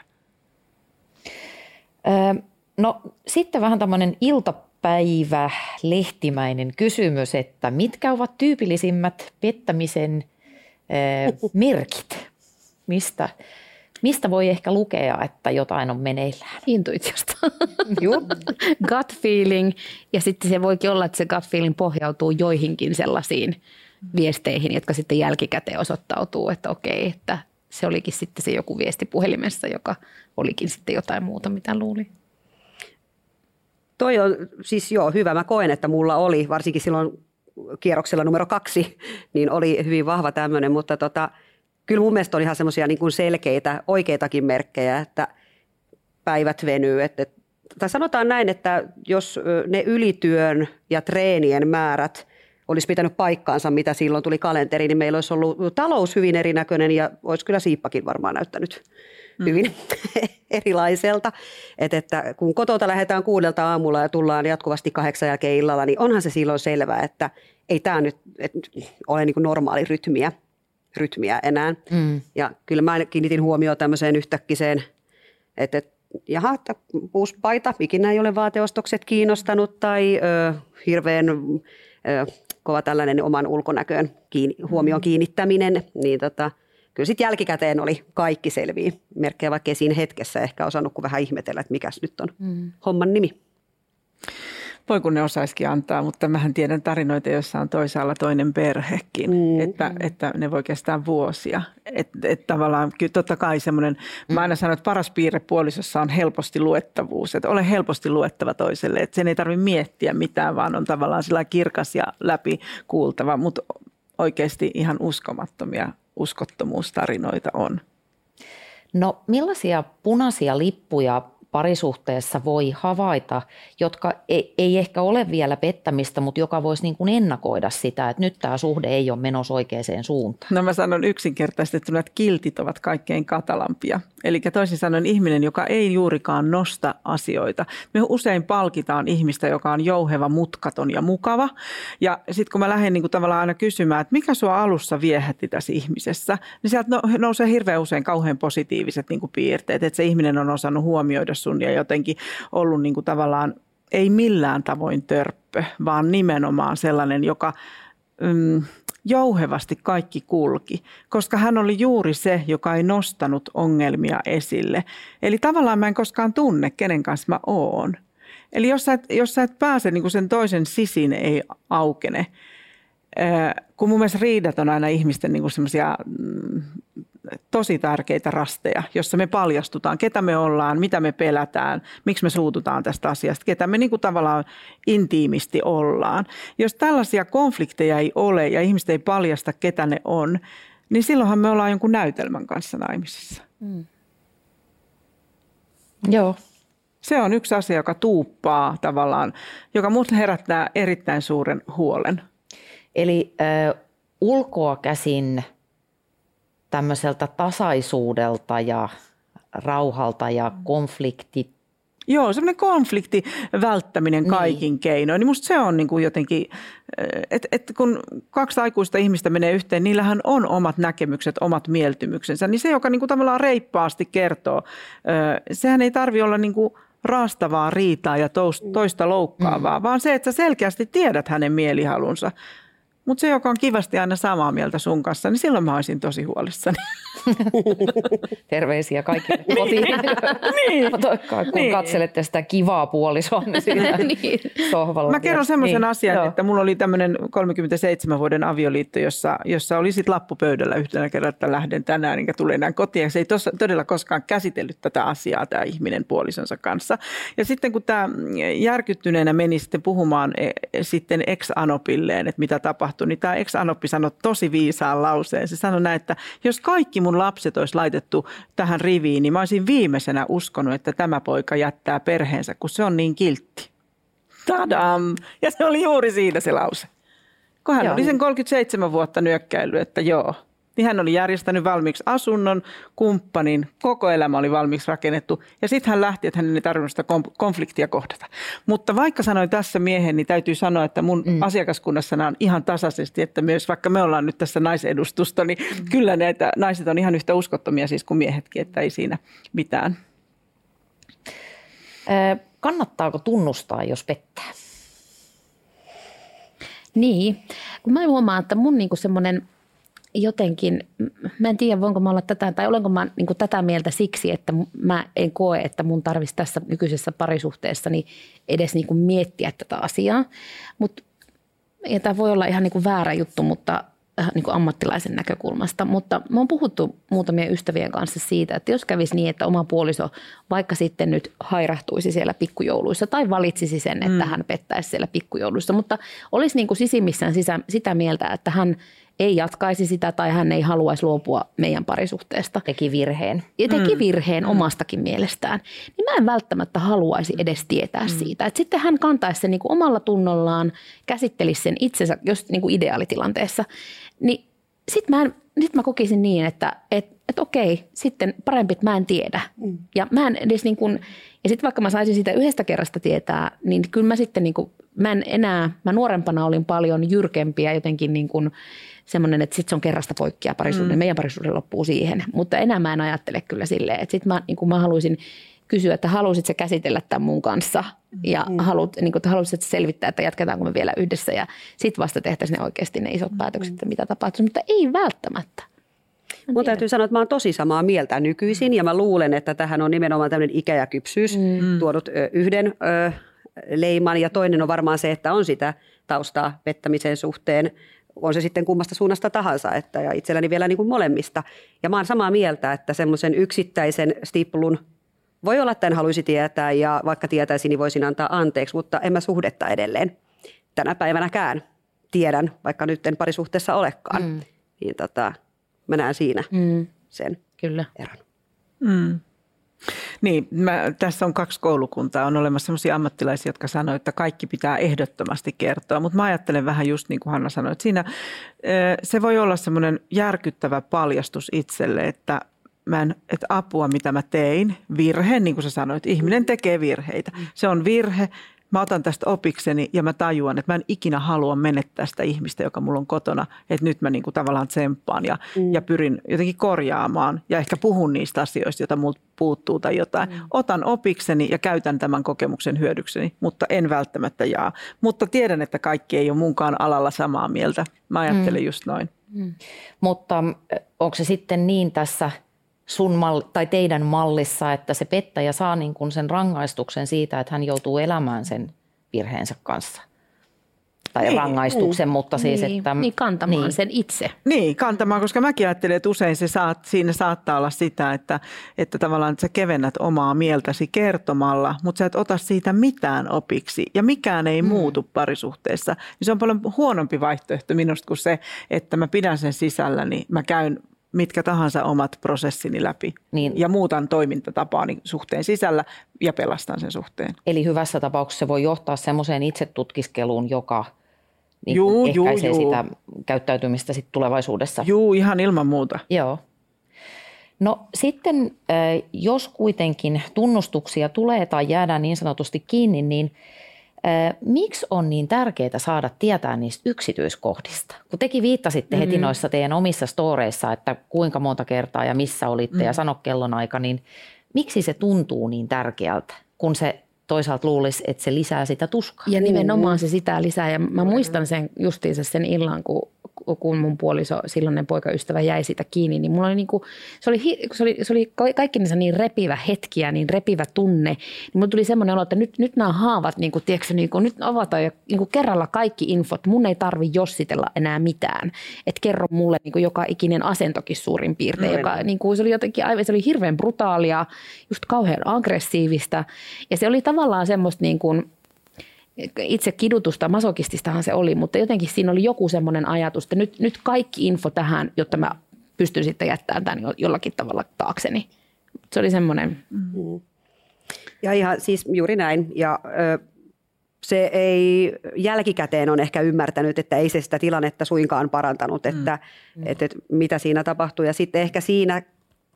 Öö, no sitten vähän tämmöinen iltapäivä lehtimäinen kysymys, että mitkä ovat tyypillisimmät pettämisen öö, merkit? Mistä Mistä voi ehkä lukea, että jotain on meneillään? Intuitiosta. gut feeling. Ja sitten se voikin olla, että se gut feeling pohjautuu joihinkin sellaisiin viesteihin, jotka sitten jälkikäteen osoittautuu, että okei, että se olikin sitten se joku viesti puhelimessa, joka olikin sitten jotain muuta, mitä luuli. Toi on siis joo, hyvä. Mä koen, että mulla oli, varsinkin silloin kierroksella numero kaksi, niin oli hyvin vahva tämmöinen, mutta tota, kyllä mun mielestä on ihan semmoisia niin selkeitä, oikeitakin merkkejä, että päivät venyy. Että, tai sanotaan näin, että jos ne ylityön ja treenien määrät olisi pitänyt paikkaansa, mitä silloin tuli kalenteri, niin meillä olisi ollut talous hyvin erinäköinen ja olisi kyllä siippakin varmaan näyttänyt mm. hyvin erilaiselta. Et että kun kotota lähdetään kuudelta aamulla ja tullaan jatkuvasti kahdeksan jälkeen illalla, niin onhan se silloin selvää, että ei tämä nyt ole niin normaali rytmiä rytmiä enää. Mm. Ja kyllä mä kiinnitin huomioon tämmöiseen yhtäkkiseen, että, jaha, että uusi paita, ikinä ei ole vaateostokset kiinnostanut tai ö, hirveän ö, kova tällainen oman ulkonäköön kiinni, huomioon kiinnittäminen, niin tota, kyllä sitten jälkikäteen oli kaikki selviä merkkejä, vaikka siinä hetkessä ehkä osannut kuin vähän ihmetellä, että mikäs nyt on mm. homman nimi. Voi kun ne osaisikin antaa, mutta mähän tiedän tarinoita, joissa on toisaalla toinen perhekin, mm. että, että ne voi kestää vuosia. Että et tavallaan kyllä totta kai semmoinen, mä aina sanon, että paras piirre puolisossa on helposti luettavuus, että ole helposti luettava toiselle, että sen ei tarvitse miettiä mitään, vaan on tavallaan sillä kirkas ja läpi kuultava, mutta oikeasti ihan uskomattomia uskottomuustarinoita on. No millaisia punaisia lippuja parisuhteessa voi havaita, jotka ei, ei ehkä ole vielä pettämistä, mutta joka voisi niin kuin ennakoida sitä, että nyt tämä suhde ei ole menossa oikeaan suuntaan? No mä sanon yksinkertaisesti, että kiltit ovat kaikkein katalampia. Eli toisin sanoen ihminen, joka ei juurikaan nosta asioita. Me usein palkitaan ihmistä, joka on jouheva, mutkaton ja mukava. Ja sitten kun mä lähden niin kuin tavallaan aina kysymään, että mikä sua alussa viehätti tässä ihmisessä, niin sieltä no, nousee hirveän usein kauhean positiiviset niin kuin piirteet, että se ihminen on osannut huomioida sun ja jotenkin ollut niin kuin tavallaan ei millään tavoin törppö, vaan nimenomaan sellainen, joka mm, jouhevasti kaikki kulki, koska hän oli juuri se, joka ei nostanut ongelmia esille. Eli tavallaan mä en koskaan tunne, kenen kanssa mä oon. Eli jos sä et, jos sä et pääse, niin sen toisen sisin ei aukene, kun mun mielestä riidat on aina ihmisten niin semmoisia mm, tosi tärkeitä rasteja, jossa me paljastutaan, ketä me ollaan, mitä me pelätään, miksi me suututaan tästä asiasta, ketä me niin kuin tavallaan intiimisti ollaan. Jos tällaisia konflikteja ei ole ja ihmiset ei paljasta, ketä ne on, niin silloinhan me ollaan jonkun näytelmän kanssa naimisissa. Mm. Joo. Se on yksi asia, joka tuuppaa tavallaan, joka mut herättää erittäin suuren huolen. Eli äh, ulkoa käsin – tämmöiseltä tasaisuudelta ja rauhalta ja konflikti. Joo, semmoinen konflikti välttäminen niin. kaikin niin. keinoin. Niin musta se on niin kuin jotenkin, että et kun kaksi aikuista ihmistä menee yhteen, niillähän on omat näkemykset, omat mieltymyksensä. Niin se, joka niin kuin tavallaan reippaasti kertoo, sehän ei tarvi olla niin kuin raastavaa riitaa ja toista loukkaavaa, mm. vaan se, että sä selkeästi tiedät hänen mielihalunsa. Mutta se, joka on kivasti aina samaa mieltä sun kanssa, niin silloin mä olisin tosi huolissani. Terveisiä kaikille kotiin. niin. kun niin. katselette sitä kivaa puolisoa niin siinä niin. sohvalla. Mä kerron semmoisen niin. asian, Joo. että mulla oli tämmöinen 37 vuoden avioliitto, jossa, jossa oli sitten lappu pöydällä yhtenä kerran, että lähden tänään enkä tule enää kotiin. Se ei tossa, todella koskaan käsitellyt tätä asiaa tämä ihminen puolisonsa kanssa. Ja sitten kun tämä järkyttyneenä meni sitten puhumaan e, sitten ex-anopilleen, että mitä tapahtui, niin tämä ex-anoppi sanoi tosi viisaan lauseen. Se sanoi näin, että jos kaikki mun lapset olisi laitettu tähän riviin, niin mä olisin viimeisenä uskonut, että tämä poika jättää perheensä, kun se on niin kiltti. Tadam! Ja se oli juuri siinä se lause. Kun hän joo. oli sen 37 vuotta nyökkäillyt, että joo, niin hän oli järjestänyt valmiiksi asunnon, kumppanin, koko elämä oli valmiiksi rakennettu ja sitten hän lähti, että hän ei tarvinnut sitä konfliktia kohdata. Mutta vaikka sanoin tässä miehen, niin täytyy sanoa, että mun mm. asiakaskunnassa on ihan tasaisesti, että myös vaikka me ollaan nyt tässä naisedustusta, niin mm. kyllä näitä naiset on ihan yhtä uskottomia siis kuin miehetkin, että ei siinä mitään. Kannattaako tunnustaa, jos pettää? Niin, kun mä huomaan, että mun niinku semmoinen – jotenkin, mä en tiedä voinko mä olla tätä, tai olenko mä niin tätä mieltä siksi, että mä en koe, että mun tarvitsisi tässä nykyisessä parisuhteessa niin edes niin kuin miettiä tätä asiaa. Mut, ja tämä voi olla ihan niin kuin väärä juttu, mutta niin kuin ammattilaisen näkökulmasta, mutta me on puhuttu muutamien ystävien kanssa siitä, että jos kävisi niin, että oma puoliso vaikka sitten nyt hairahtuisi siellä pikkujouluissa tai valitsisi sen, että mm. hän pettäisi siellä pikkujouluissa, mutta olisi niin kuin sisimmissään sitä mieltä, että hän – ei jatkaisi sitä tai hän ei haluaisi luopua meidän parisuhteesta. Teki virheen. Ja teki mm. virheen mm. omastakin mielestään. Niin mä en välttämättä haluaisi edes tietää mm. siitä. Et sitten hän kantaisi sen niin kuin omalla tunnollaan, käsittelisi sen itsensä, jos niin kuin ideaalitilanteessa. Niin sitten mä, sit mä kokisin niin, että et, et okei, sitten parempi, että mä en tiedä. Mm. Ja mä en edes niin kuin, ja sitten vaikka mä saisin sitä yhdestä kerrasta tietää, niin kyllä mä sitten niin kuin, mä en enää, mä nuorempana olin paljon jyrkempiä jotenkin niin kuin, semmoinen, että sitten se on kerrasta poikkia parisuuden, mm. meidän parisuuden loppuu siihen. Mutta enää mä en ajattele kyllä silleen, että sitten mä, niin mä haluaisin kysyä, että haluaisit käsitellä tämän mun kanssa ja mm. haluat, niin kuin, että haluaisit selvittää, että jatketaanko me vielä yhdessä ja sitten vasta tehtäisiin ne oikeasti ne isot mm. päätökset, että mitä tapahtuu, mutta ei välttämättä. Mun täytyy sanoa, että mä oon tosi samaa mieltä nykyisin ja mä luulen, että tähän on nimenomaan tämmöinen ikä ja kypsyys mm. tuonut yhden leiman ja toinen on varmaan se, että on sitä taustaa pettämisen suhteen, on se sitten kummasta suunnasta tahansa, että, ja itselläni vielä niin kuin molemmista. Ja mä oon samaa mieltä, että semmoisen yksittäisen stiplun voi olla, että en haluaisi tietää ja vaikka tietäisin, niin voisin antaa anteeksi, mutta en mä suhdetta edelleen tänä päivänäkään tiedän, vaikka nyt en parisuhteessa olekaan. Mm. Niin tota, mä näen siinä mm. sen Kyllä. eron. Mm. Niin, mä, tässä on kaksi koulukuntaa. On olemassa sellaisia ammattilaisia, jotka sanoivat, että kaikki pitää ehdottomasti kertoa. Mutta mä ajattelen vähän just niin kuin Hanna sanoi, että siinä se voi olla semmoinen järkyttävä paljastus itselle, että mä en, että apua mitä mä tein, virhe, niin kuin sä sanoit, ihminen tekee virheitä. Se on virhe, mä otan tästä opikseni ja mä tajuan, että mä en ikinä halua menettää sitä ihmistä, joka mulla on kotona. Että nyt mä niinku tavallaan tsemppaan ja, mm. ja pyrin jotenkin korjaamaan ja ehkä puhun niistä asioista, joita multa puuttuu tai jotain. Mm. Otan opikseni ja käytän tämän kokemuksen hyödykseni, mutta en välttämättä jaa. Mutta tiedän, että kaikki ei ole munkaan alalla samaa mieltä. Mä ajattelen mm. just noin. Mm. Mutta onko se sitten niin tässä – sun mal, tai teidän mallissa, että se pettäjä saa niin kuin sen rangaistuksen siitä, että hän joutuu elämään sen virheensä kanssa? Tai niin, rangaistuksen, niin, mutta siis, niin, että... Niin, kantamaan niin. sen itse. Niin, kantamaan, koska mäkin ajattelen, että usein se saat, siinä saattaa olla sitä, että, että tavallaan että sä kevennät omaa mieltäsi kertomalla, mutta sä et ota siitä mitään opiksi ja mikään ei mm. muutu parisuhteessa. Niin se on paljon huonompi vaihtoehto minusta kuin se, että mä pidän sen sisällä, niin mä käyn mitkä tahansa omat prosessini läpi niin. ja muutan toimintatapaani suhteen sisällä ja pelastan sen suhteen. Eli hyvässä tapauksessa se voi johtaa semmoiseen itsetutkiskeluun, joka niin juu, ehkäisee juu, sitä juu. käyttäytymistä sit tulevaisuudessa. Joo, ihan ilman muuta. Joo. No sitten, jos kuitenkin tunnustuksia tulee tai jäädään niin sanotusti kiinni, niin – Miksi on niin tärkeää saada tietää niistä yksityiskohdista? Kun tekin viittasitte heti mm-hmm. noissa teidän omissa storeissa, että kuinka monta kertaa ja missä olitte mm. ja sano kellonaika, niin miksi se tuntuu niin tärkeältä, kun se toisaalta luulisi, että se lisää sitä tuskaa. Ja nimenomaan se sitä lisää. Ja mä muistan sen justiinsa sen illan, kun kun mun puoliso, silloinen poikaystävä jäi sitä kiinni, niin mulla oli niin kuin, se oli, se oli, se oli kaikkinensa niin repivä hetki ja niin repivä tunne, niin mulla tuli semmoinen olo, että nyt, nyt nämä haavat, niin kuin, tiedätkö, niin kuin, nyt avataan ja niin kuin kerralla kaikki infot, mun ei tarvi jossitella enää mitään, että kerro mulle niin kuin joka ikinen asentokin suurin piirtein, no, joka niin kuin, se oli jotenkin aivan, se oli hirveän brutaalia, just kauhean aggressiivista. Ja se oli tavallaan semmoista niin kuin, itse kidutusta, masokististahan se oli, mutta jotenkin siinä oli joku semmoinen ajatus, että nyt, nyt kaikki info tähän, jotta mä pystyn sitten jättämään tämän jollakin tavalla taakseni. Se oli semmoinen. Mm. Ja ihan siis juuri näin. Ja ö, se ei jälkikäteen on ehkä ymmärtänyt, että ei se sitä tilannetta suinkaan parantanut, että, mm. että, että mitä siinä tapahtui. Ja sitten ehkä siinä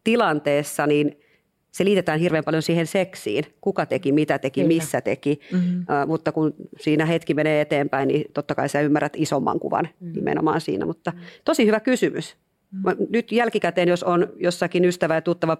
tilanteessa niin – se liitetään hirveän paljon siihen seksiin. Kuka teki, mitä teki, Kyllä. missä teki. Mm-hmm. Uh, mutta kun siinä hetki menee eteenpäin, niin totta kai sä ymmärrät isomman kuvan mm-hmm. nimenomaan siinä. Mutta tosi hyvä kysymys. Mm-hmm. Nyt jälkikäteen, jos on jossakin ystävä ja tuttava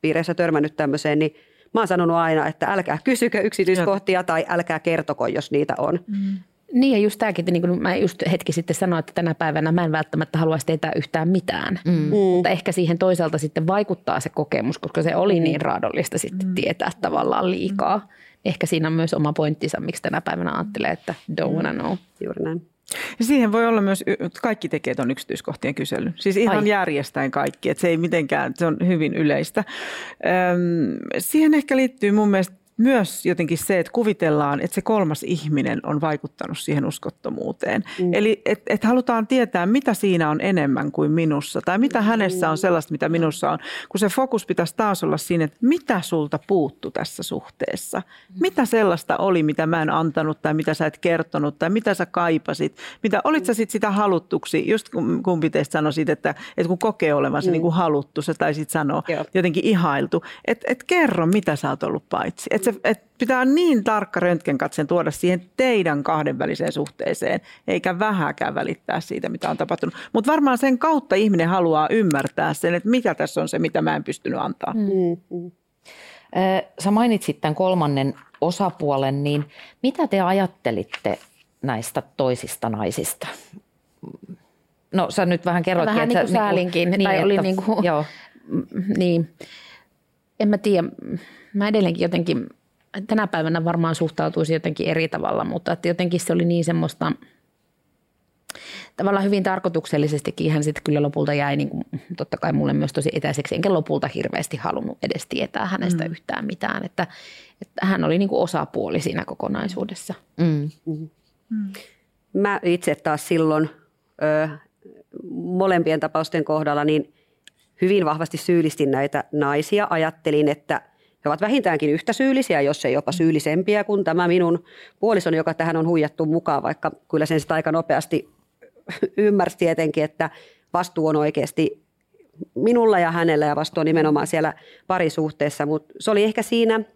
piireissä törmännyt tämmöiseen, niin mä oon sanonut aina, että älkää kysykö yksityiskohtia tai älkää kertoko, jos niitä on. Mm-hmm. Niin ja just tämäkin, että niin kuin mä just hetki sitten sanoin, että tänä päivänä mä en välttämättä haluaisi tietää yhtään mitään. Mm. mm. Mutta ehkä siihen toisaalta sitten vaikuttaa se kokemus, koska se oli mm. niin raadollista sitten mm. tietää tavallaan liikaa. Mm. Ehkä siinä on myös oma pointtinsa, miksi tänä päivänä ajattelee, että don't wanna know. Juuri näin. Ja siihen voi olla myös, kaikki tekee tuon yksityiskohtien kyselyn. Siis ihan Ai. järjestäen kaikki, että se ei mitenkään, se on hyvin yleistä. Öm, siihen ehkä liittyy mun mielestä myös jotenkin se, että kuvitellaan, että se kolmas ihminen on vaikuttanut siihen uskottomuuteen. Mm. Eli että et halutaan tietää, mitä siinä on enemmän kuin minussa tai mitä hänessä on sellaista, mitä minussa on. Kun se fokus pitäisi taas olla siinä, että mitä sulta puuttu tässä suhteessa. Mitä sellaista oli, mitä mä en antanut tai mitä sä et kertonut tai mitä sä kaipasit. Mitä, olit sä sit sitä haluttuksi, just kumpi teistä sanoi siitä, että, että kun kokee olevansa mm. niin kuin haluttu, sä taisit sanoa Joo. jotenkin ihailtu. Että et kerro, mitä sä oot ollut paitsi. Et se, et pitää niin tarkka röntgenkatseen tuoda siihen teidän kahdenväliseen suhteeseen, eikä vähäkään välittää siitä, mitä on tapahtunut. Mutta varmaan sen kautta ihminen haluaa ymmärtää sen, että mikä tässä on se, mitä mä en pystynyt antaa. Mm-hmm. Sä mainitsit tämän kolmannen osapuolen, niin mitä te ajattelitte näistä toisista naisista? No sä nyt vähän kerroitkin. Vähän niin kuin niinku- säälinkin. Niin, tai oli niin kuin, joo. niin. En mä tiedä. Mä edelleenkin jotenkin tänä päivänä varmaan suhtautuisi jotenkin eri tavalla, mutta että jotenkin se oli niin semmoista, tavallaan hyvin tarkoituksellisestikin hän sitten kyllä lopulta jäi niin kuin, totta kai mulle myös tosi etäiseksi, enkä lopulta hirveästi halunnut edes tietää hänestä mm. yhtään mitään, että, että hän oli niin kuin osapuoli siinä kokonaisuudessa. Mm. Mm. Mä itse taas silloin ö, molempien tapausten kohdalla niin hyvin vahvasti syyllistin näitä naisia. Ajattelin, että he ovat vähintäänkin yhtä syyllisiä, jos ei jopa syyllisempiä kuin tämä minun puolisoni, joka tähän on huijattu mukaan, vaikka kyllä sen sitä aika nopeasti ymmärsi tietenkin, että vastuu on oikeasti minulla ja hänellä ja vastuu on nimenomaan siellä parisuhteessa, mutta se oli ehkä siinä –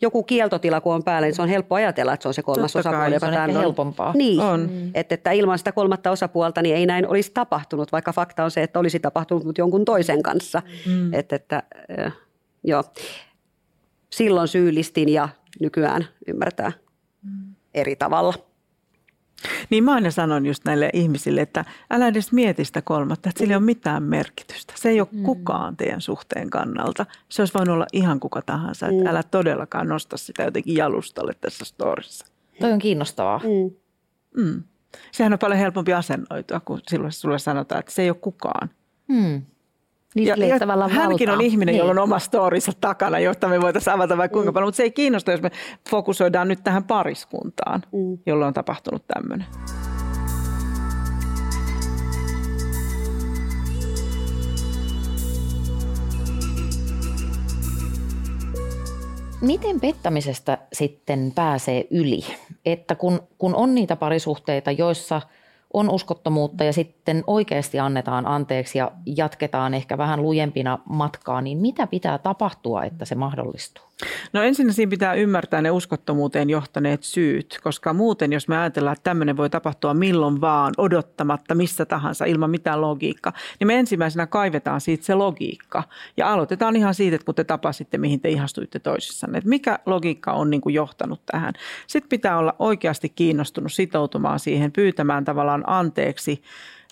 joku kieltotila, kun on päällä, niin se on helppo ajatella, että se on se kolmas Totta osapuoli, joka on. helpompaa. Niin, on. Että, että ilman sitä kolmatta osapuolta niin ei näin olisi tapahtunut, vaikka fakta on se, että olisi tapahtunut mutta jonkun toisen kanssa. Mm. Että, että, joo. Silloin syyllistin ja nykyään ymmärtää mm. eri tavalla. Niin mä aina sanon just näille ihmisille, että älä edes mieti sitä kolmatta, että sillä ei ole mitään merkitystä. Se ei ole mm. kukaan teidän suhteen kannalta. Se olisi voinut olla ihan kuka tahansa. Että mm. älä todellakaan nosta sitä jotenkin jalustalle tässä storissa. Toi on kiinnostavaa. Mm. Mm. Sehän on paljon helpompi asennoitua, kun silloin sulle sanotaan, että se ei ole kukaan. Mm. Niin ja, ja hänkin on ihminen, niin. jolla on oma storinsa takana, jotta me voitaisiin avata vaikka kuinka mm. paljon, mutta se ei kiinnosta, jos me fokusoidaan nyt tähän pariskuntaan, mm. jolloin on tapahtunut tämmöinen. Miten pettämisestä sitten pääsee yli? Että kun, kun on niitä parisuhteita, joissa – on uskottomuutta ja sitten oikeasti annetaan anteeksi ja jatketaan ehkä vähän lujempina matkaa, niin mitä pitää tapahtua, että se mahdollistuu? No ensin siinä pitää ymmärtää ne uskottomuuteen johtaneet syyt, koska muuten jos me ajatellaan, että tämmöinen voi tapahtua milloin vaan, odottamatta, missä tahansa, ilman mitään logiikkaa, niin me ensimmäisenä kaivetaan siitä se logiikka. Ja aloitetaan ihan siitä, että kun te tapasitte, mihin te ihastuitte toisissanne, että mikä logiikka on niin kuin johtanut tähän. Sitten pitää olla oikeasti kiinnostunut sitoutumaan siihen, pyytämään tavallaan anteeksi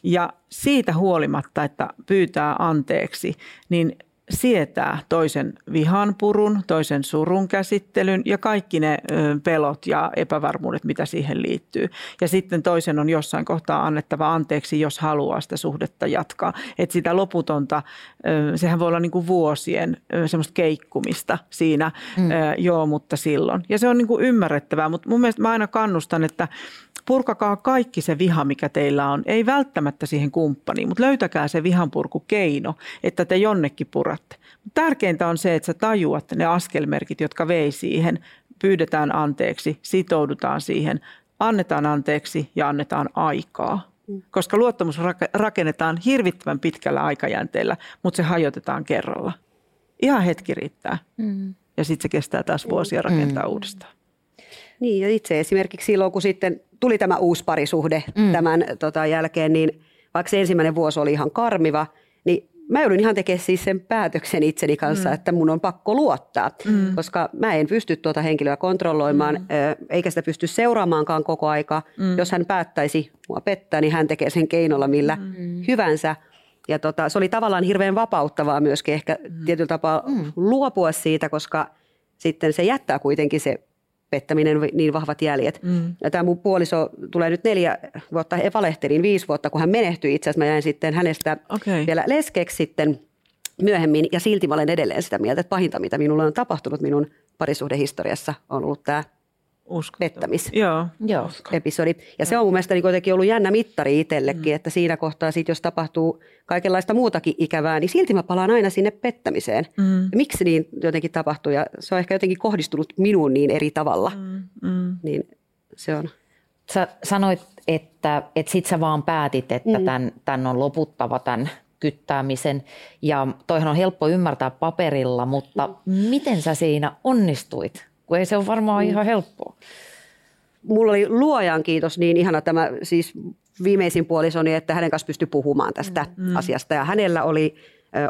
ja siitä huolimatta, että pyytää anteeksi, niin sietää toisen vihan purun, toisen surun käsittelyn ja kaikki ne pelot ja epävarmuudet, mitä siihen liittyy. Ja sitten toisen on jossain kohtaa annettava anteeksi, jos haluaa sitä suhdetta jatkaa. Että sitä loputonta, sehän voi olla niin kuin vuosien semmoista keikkumista siinä, mm. joo, mutta silloin. Ja se on niin kuin ymmärrettävää, mutta mun mielestä mä aina kannustan, että purkakaa kaikki se viha, mikä teillä on. Ei välttämättä siihen kumppaniin, mutta löytäkää se vihanpurkukeino, että te jonnekin puratte. Tärkeintä on se, että sä tajuat ne askelmerkit, jotka vei siihen. Pyydetään anteeksi, sitoudutaan siihen, annetaan anteeksi ja annetaan aikaa. Koska luottamus rakennetaan hirvittävän pitkällä aikajänteellä, mutta se hajotetaan kerralla. Ihan hetki riittää. Mm. Ja sitten se kestää taas vuosia rakentaa mm. uudestaan. Niin ja itse esimerkiksi silloin, kun sitten tuli tämä uusi parisuhde mm. tämän tota, jälkeen, niin vaikka se ensimmäinen vuosi oli ihan karmiva, niin mä joudun ihan tekemään siis sen päätöksen itseni kanssa, mm. että mun on pakko luottaa, mm. koska mä en pysty tuota henkilöä kontrolloimaan, mm. eikä sitä pysty seuraamaankaan koko aika. Mm. Jos hän päättäisi mua pettää, niin hän tekee sen keinolla millä mm. hyvänsä. Ja tota, se oli tavallaan hirveän vapauttavaa myöskin ehkä mm. tietyllä tapaa mm. luopua siitä, koska sitten se jättää kuitenkin se pettäminen, niin vahvat jäljet. Mm. Ja tämä mun puoliso tulee nyt neljä vuotta, he valehtelin viisi vuotta, kun hän menehtyi itse asiassa. Mä jäin sitten hänestä okay. vielä leskeksi sitten myöhemmin ja silti mä olen edelleen sitä mieltä, että pahinta mitä minulle on tapahtunut minun parisuhdehistoriassa on ollut tämä pettämisepisodi. Ja se on mun mielestä niin kuitenkin ollut jännä mittari itsellekin, mm. että siinä kohtaa sit, jos tapahtuu kaikenlaista muutakin ikävää, niin silti mä palaan aina sinne pettämiseen. Mm. Ja miksi niin jotenkin tapahtuu ja se on ehkä jotenkin kohdistunut minuun niin eri tavalla. Mm. Mm. Niin se on. Sä sanoit, että, että sit sä vaan päätit, että mm. tämän, tämän on loputtava tämän kyttäämisen. Ja toihan on helppo ymmärtää paperilla, mutta mm. miten sä siinä onnistuit? Kun ei se ole varmaan mm. ihan helppoa. Mulla oli luojan kiitos niin ihana tämä siis viimeisin puolisoni, että hänen kanssa pystyi puhumaan tästä mm. mm. asiasta. Ja hänellä oli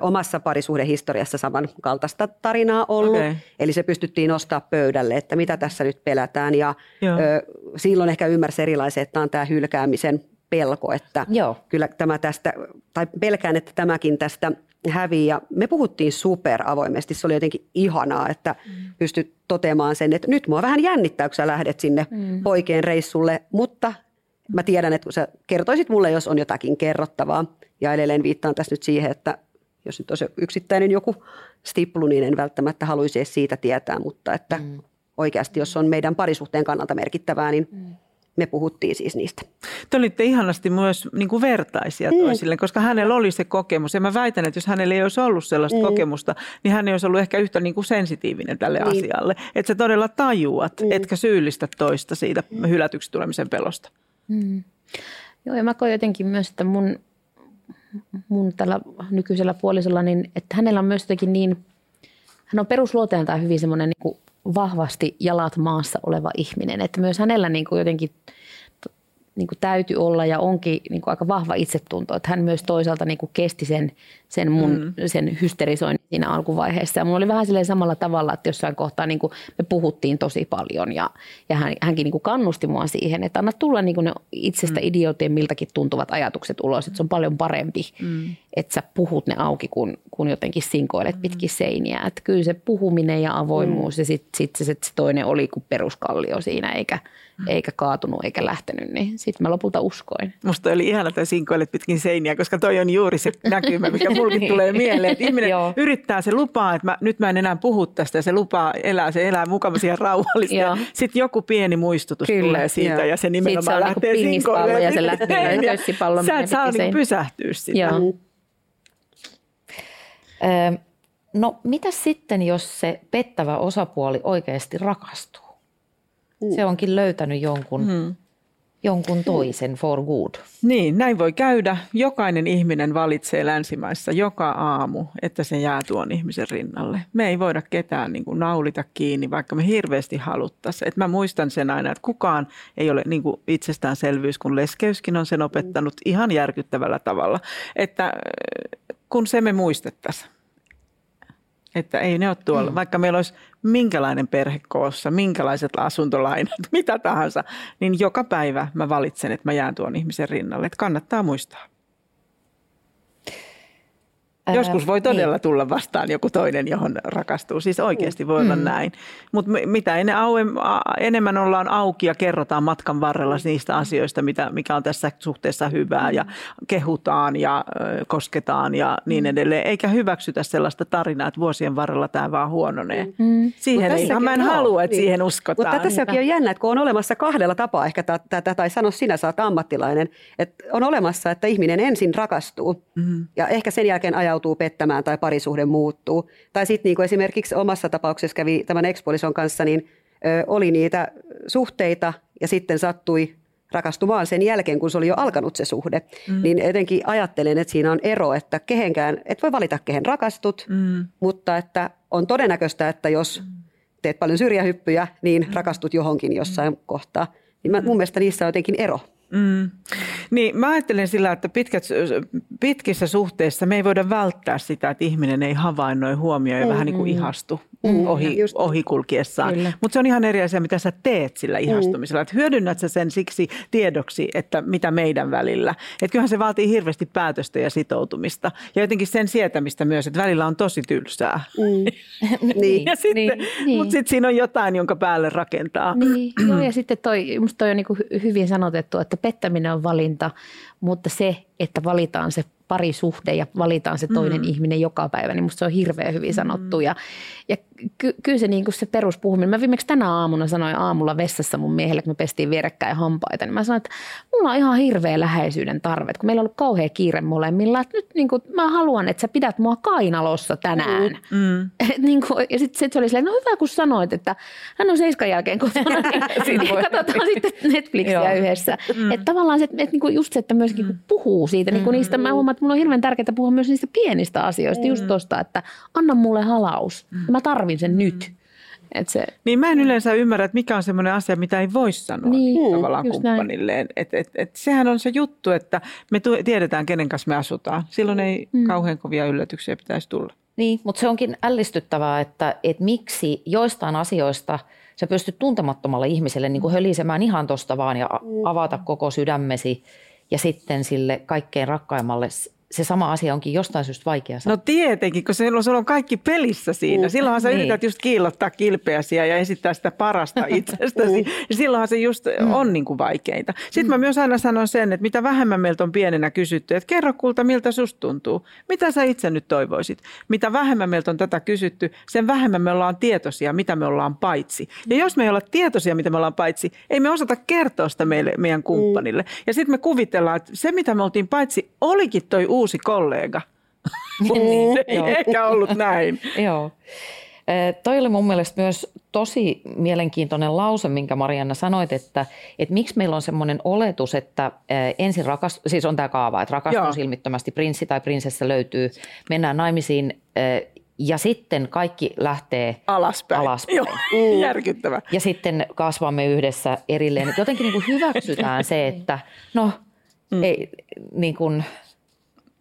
omassa parisuhdehistoriassa samankaltaista tarinaa ollut. Okay. Eli se pystyttiin nostaa pöydälle, että mitä tässä nyt pelätään. Ja ö, silloin ehkä ymmärsi erilaisen, että tämä on tämä hylkäämisen pelko, että Joo. kyllä tämä tästä, tai pelkään, että tämäkin tästä häviää. Me puhuttiin super avoimesti. Se oli jotenkin ihanaa, että mm. pystyt toteamaan sen, että nyt mua vähän jännittää, kun sä lähdet sinne mm. poikien reissulle, mutta mä tiedän, että kun sä kertoisit mulle, jos on jotakin kerrottavaa. Ja edelleen viittaan tässä nyt siihen, että jos nyt olisi yksittäinen joku stiplu, niin en välttämättä haluaisi edes siitä tietää, mutta että mm. oikeasti jos on meidän parisuhteen kannalta merkittävää, niin mm me puhuttiin siis niistä. Te olitte ihanasti myös niin kuin vertaisia mm. toisille, koska hänellä oli se kokemus. Ja mä väitän, että jos hänellä ei olisi ollut sellaista mm. kokemusta, niin hän ei olisi ollut ehkä yhtä niin kuin sensitiivinen tälle niin. asialle. Että sä todella tajuat, mm. etkä syyllistä toista siitä mm. hylätyksi tulemisen pelosta. Mm. Joo, ja mä koen jotenkin myös, että mun, mun tällä nykyisellä puolisolla, niin että hänellä on myös jotenkin niin, hän on perusluoteeltaan hyvin semmoinen niin vahvasti jalat maassa oleva ihminen. Että myös hänellä niin kuin jotenkin niin kuin täytyy olla ja onkin niin kuin aika vahva itsetunto. Että hän myös toisaalta niin kuin kesti sen, sen mun mm. sen hysterisoinnin siinä alkuvaiheessa. Ja mulla oli vähän silleen samalla tavalla, että jossain kohtaa niin kuin me puhuttiin tosi paljon ja, ja hän, hänkin niin kuin kannusti mua siihen, että anna tulla niin kuin ne itsestä mm. idiotien miltäkin tuntuvat ajatukset ulos. Että se on paljon parempi, mm. että sä puhut ne auki, kun, kun jotenkin sinkoilet mm. pitkin seiniä. Että kyllä se puhuminen ja avoimuus mm. ja sitten sit se, se toinen oli kuin peruskallio siinä, eikä – eikä kaatunut eikä lähtenyt, niin sitten mä lopulta uskoin. Musta oli ihana, että sinkoilet pitkin seiniä, koska toi on juuri se näkymä, mikä mulkin tulee mieleen. Että ihminen yrittää, se lupaa, että mä, nyt mä en enää puhu tästä ja se lupaa elää, se elää mukavasti ja rauhallisesti. sitten joku pieni muistutus Kyllä, tulee siitä joo. ja se nimenomaan se lähtee niin sinkoilemaan. ja se lähtee kössipallo. Sä et saa niin pysähtyä sitä. Joo. Mm. No mitä sitten, jos se pettävä osapuoli oikeasti rakastuu? Mm. Se onkin löytänyt jonkun, mm. Jonkun toisen for good. Niin, näin voi käydä. Jokainen ihminen valitsee länsimaissa joka aamu, että se jää tuon ihmisen rinnalle. Me ei voida ketään niin kuin naulita kiinni, vaikka me hirveästi haluttaisiin. Et mä muistan sen aina, että kukaan ei ole niin kuin itsestäänselvyys, kun leskeyskin on sen opettanut ihan järkyttävällä tavalla. Että kun se me muistettaisiin että ei ne ole tuolla, mm. vaikka meillä olisi minkälainen perhe koossa, minkälaiset asuntolainat, mitä tahansa, niin joka päivä mä valitsen, että mä jään tuon ihmisen rinnalle. Että kannattaa muistaa. Ää, Joskus voi todella niin. tulla vastaan joku toinen, johon rakastuu. Siis oikeasti voi olla mm. näin. Mutta mitä auem, enemmän ollaan auki ja kerrotaan matkan varrella niistä asioista, mitä, mikä on tässä suhteessa hyvää ja kehutaan ja kosketaan ja niin mm. edelleen. Eikä hyväksytä sellaista tarinaa, että vuosien varrella tämä vaan huononee. Mm. Siihen ei, mä en halua, että niin. siihen uskotaan. Mutta tässäkin on jännä, että kun on olemassa kahdella tapaa ehkä tätä, tai sano sinä, sä oot ammattilainen, että on olemassa, että ihminen ensin rakastuu mm. ja ehkä sen jälkeen ajaa ajautuu pettämään tai parisuhde muuttuu. Tai sitten niin kuin esimerkiksi omassa tapauksessa kävi tämän ekspuolison kanssa, niin ö, oli niitä suhteita ja sitten sattui rakastumaan sen jälkeen, kun se oli jo alkanut se suhde. Mm. Niin etenkin ajattelen, että siinä on ero, että kehenkään, et voi valita kehen rakastut, mm. mutta että on todennäköistä, että jos teet paljon syrjähyppyjä, niin rakastut johonkin jossain kohtaa. Niin mä, mun mielestä niissä on jotenkin ero. Mm. Niin, mä ajattelen sillä, että pitkät, pitkissä suhteissa me ei voida välttää sitä, että ihminen ei havainnoi, huomioi ja mm, vähän niin kuin mm. ihastu mm, ohi, ohikulkiessaan. Mutta se on ihan eri asia, mitä sä teet sillä mm. ihastumisella. Mm. Että hyödynnät sä sen siksi tiedoksi, että mitä meidän välillä. Että kyllähän se vaatii hirveästi päätöstä ja sitoutumista. Ja jotenkin sen sietämistä myös, että välillä on tosi tylsää. Mm. niin. ja sitten, niin, niin. Mutta sitten siinä on jotain, jonka päälle rakentaa. Niin, joo, ja sitten toi, musta toi on niin hyvin sanotettu, että pettäminen on valinta, mutta se, että valitaan se parisuhde ja valitaan se toinen mm. ihminen joka päivä, niin musta se on hirveän hyvin sanottu. Mm. Ja, ja ky, kyllä se, niin se peruspuhuminen, mä viimeksi tänä aamuna sanoin aamulla vessassa mun miehelle, kun me pestiin vierekkäin hampaita, niin mä sanoin, että mulla on ihan hirveä läheisyyden tarve, kun meillä on ollut kauhea kiire molemmilla, että nyt niin kuin, mä haluan, että sä pidät mua kainalossa tänään. Mm. mm. niin kuin, ja sitten sit se oli silleen, no hyvä kun sanoit, että hän on seiskan jälkeen kotona, niin, niin katsotaan sitten Netflixiä yhdessä. Mm. Että tavallaan se, että, että niin just se, että myöskin mm. puhuu siitä, niin kuin niistä, mä huomaan, että mulla on hirveän tärkeää puhua myös niistä pienistä asioista, mm. just tuosta, että anna mulle halaus, mm. mä tarvin sen mm. nyt. Et se... Niin mä en yleensä ymmärrä, että mikä on semmoinen asia, mitä ei voi sanoa niin, tavallaan kumppanilleen. Et, et, et, sehän on se juttu, että me tiedetään, kenen kanssa me asutaan. Silloin ei mm. kauhean kovia yllätyksiä pitäisi tulla. Niin, mutta se onkin ällistyttävää, että, että miksi joistain asioista sä pystyt tuntemattomalle ihmiselle niin kuin hölisemään ihan tosta vaan ja mm. avata koko sydämesi ja sitten sille kaikkein rakkaimmalle se sama asia onkin jostain syystä vaikea sanoa. No tietenkin, kun silloin sulla on kaikki pelissä siinä. Silloinhan sä Niin. yrität just kiillottaa kilpeäsi ja esittää sitä parasta itsestäsi. Ja silloinhan se just on niin kuin vaikeinta. Sitten mä myös aina sanon sen, että mitä vähemmän meiltä on pienenä kysytty, että kerro kulta, miltä susta tuntuu. Mitä sä itse nyt toivoisit? Mitä vähemmän meiltä on tätä kysytty, sen vähemmän me ollaan tietoisia, mitä me ollaan paitsi. Ja jos me ei olla tietoisia, mitä me ollaan paitsi, ei me osata kertoa sitä meille, meidän kumppanille. Ja sitten me kuvitellaan, että se, mitä me oltiin paitsi, olikin toi uusi kollega. Se ei Joo. ehkä ollut näin. Joo. Toi oli mun mielestä myös tosi mielenkiintoinen lause, minkä Marianna sanoit, että, että miksi meillä on semmoinen oletus, että ensin rakastuu, siis on tämä kaava, että rakastuu Joo. silmittömästi, prinssi tai prinsessa löytyy, mennään naimisiin ja sitten kaikki lähtee Alaspäin. Alaspäin. Joo, järkyttävä. ja sitten kasvamme yhdessä erilleen. Jotenkin niin kuin hyväksytään se, että no, Mm. ei, niin kuin,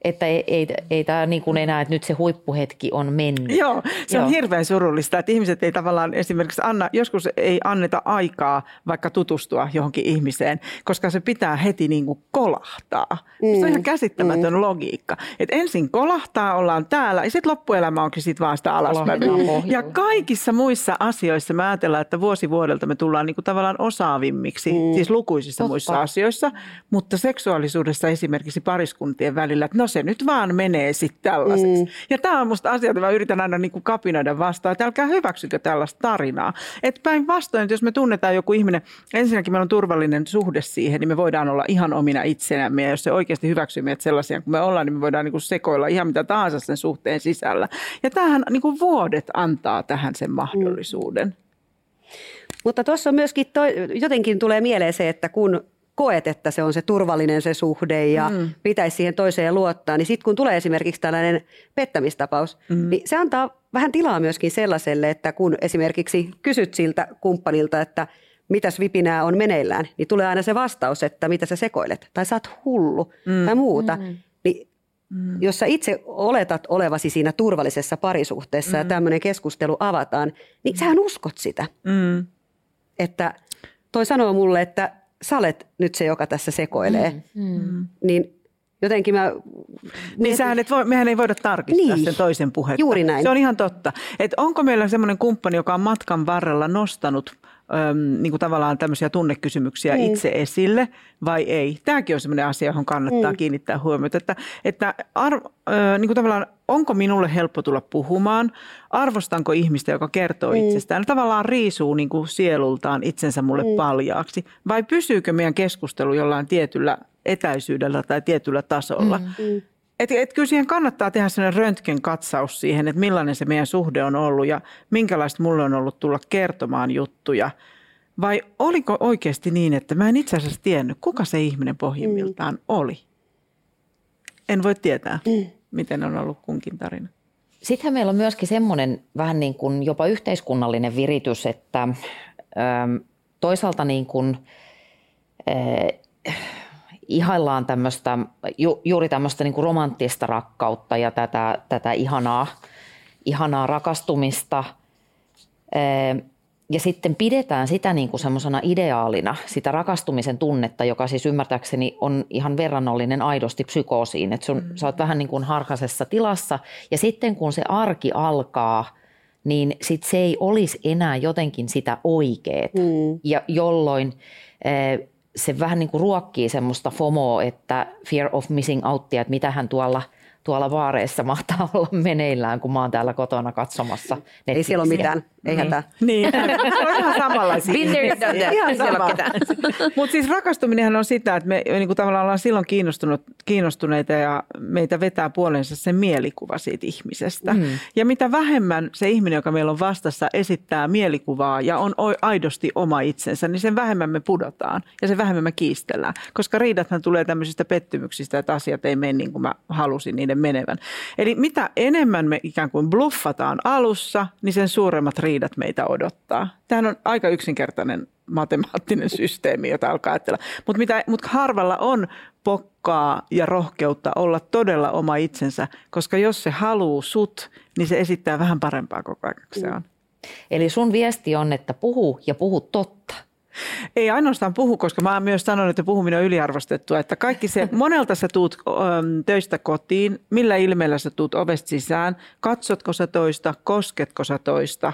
että ei, ei, ei tämä niin kuin enää, että nyt se huippuhetki on mennyt. Joo, se on Joo. hirveän surullista, että ihmiset ei tavallaan esimerkiksi anna, joskus ei anneta aikaa vaikka tutustua johonkin ihmiseen, koska se pitää heti niin kuin kolahtaa. Mm. Se on ihan käsittämätön mm. logiikka. Että ensin kolahtaa, ollaan täällä ja sitten loppuelämä onkin sitten vaan sitä alaspäin. Ja kaikissa muissa asioissa me ajatellaan, että vuosi vuodelta me tullaan niin kuin tavallaan osaavimmiksi, mm. siis lukuisissa Totta. muissa asioissa, mutta seksuaalisuudessa esimerkiksi pariskuntien välillä, että no se nyt vaan menee sitten tällaiseksi. Mm. Ja tämä on musta asia, että mä yritän aina niin kuin kapinoida vastaan, että älkää hyväksykö tällaista tarinaa. Että päinvastoin, että jos me tunnetaan joku ihminen, ensinnäkin meillä on turvallinen suhde siihen, niin me voidaan olla ihan omina itsenämme. Ja jos se oikeasti hyväksyy meidät sellaisia kuin me ollaan, niin me voidaan niin kuin sekoilla ihan mitä tahansa sen suhteen sisällä. Ja tämähän niin kuin vuodet antaa tähän sen mahdollisuuden. Mutta tuossa on myöskin, toi, jotenkin tulee mieleen se, että kun koet, että se on se turvallinen se suhde ja mm. pitäisi siihen toiseen luottaa, niin sitten kun tulee esimerkiksi tällainen pettämistapaus, mm. niin se antaa vähän tilaa myöskin sellaiselle, että kun esimerkiksi kysyt siltä kumppanilta, että mitäs vipinää on meneillään, niin tulee aina se vastaus, että mitä sä sekoilet, tai sä oot hullu, mm. tai muuta. Mm. Niin Mm. Jos sä itse oletat olevasi siinä turvallisessa parisuhteessa mm. ja tämmöinen keskustelu avataan, niin sähän uskot sitä. Mm. Että toi sanoo mulle, että sä olet nyt se, joka tässä sekoilee. Mm. Niin jotenkin mä... Niin sähän et voi, mehän ei voida tarkistaa niin. Niin. sen toisen puhetta. Juuri näin. Se on ihan totta. Et onko meillä semmoinen kumppani, joka on matkan varrella nostanut äm, niin kuin tavallaan tämmöisiä tunnekysymyksiä mm. itse esille vai ei? Tämäkin on semmoinen asia, johon kannattaa mm. kiinnittää huomiota. Että, että arv, äh, niin kuin tavallaan, onko minulle helppo tulla puhumaan? Arvostanko ihmistä, joka kertoo mm. itsestään? Tavallaan riisuu niin kuin sielultaan itsensä mulle mm. paljaaksi. Vai pysyykö meidän keskustelu jollain tietyllä etäisyydellä tai tietyllä tasolla? Mm. Et, et kyllä siihen kannattaa tehdä sellainen röntgen katsaus siihen, että millainen se meidän suhde on ollut ja minkälaista mulle on ollut tulla kertomaan juttuja. Vai oliko oikeasti niin, että mä en itse asiassa tiennyt, kuka se ihminen pohjimmiltaan oli? En voi tietää, miten on ollut kunkin tarina. Sittenhän meillä on myöskin semmoinen vähän niin kuin jopa yhteiskunnallinen viritys, että ähm, toisaalta niin kuin, äh, ihaillaan tämmöistä, ju, juuri tämmöistä niin kuin romanttista rakkautta ja tätä, tätä ihanaa, ihanaa rakastumista. Ja sitten pidetään sitä niin kuin semmoisena ideaalina, sitä rakastumisen tunnetta, joka siis ymmärtääkseni on ihan verrannollinen aidosti psykoosiin. Että sun, mm. sä oot vähän niin kuin harhaisessa tilassa ja sitten kun se arki alkaa, niin sit se ei olisi enää jotenkin sitä oikeet. Mm. Ja jolloin se vähän niin kuin ruokkii semmoista FOMOa, että fear of missing outia, että mitähän tuolla – tuolla vaareissa mahtaa olla meneillään, kun mä oon täällä kotona katsomassa. Ei siellä ole mitään, ei hätää. Niin, se on ihan samanlaisia. Been there, done that. Ihan Ei siellä sama. Mutta siis rakastuminenhan on sitä, että me niin kuin tavallaan ollaan silloin kiinnostunut, kiinnostuneita ja meitä vetää puolensa se mielikuva siitä ihmisestä. Mm. Ja mitä vähemmän se ihminen, joka meillä on vastassa, esittää mielikuvaa ja on aidosti oma itsensä, niin sen vähemmän me pudotaan ja sen vähemmän me kiistellään. Koska riidathan tulee tämmöisistä pettymyksistä, että asiat ei mene niin kuin mä halusin niiden menevän. Eli mitä enemmän me ikään kuin bluffataan alussa, niin sen suuremmat riidat meitä odottaa. Tämähän on aika yksinkertainen matemaattinen systeemi, jota alkaa ajatella. Mutta mitä, mut harvalla on pokkaa ja rohkeutta olla todella oma itsensä, koska jos se haluaa sut, niin se esittää vähän parempaa koko ajan, se on. Eli sun viesti on, että puhu ja puhu totta. Ei ainoastaan puhu, koska mä myös sanon, että puhuminen on yliarvostettua. Että kaikki se, monelta sä tuut töistä kotiin, millä ilmeellä sä tuut ovesta sisään, katsotko sä toista, kosketko sä toista,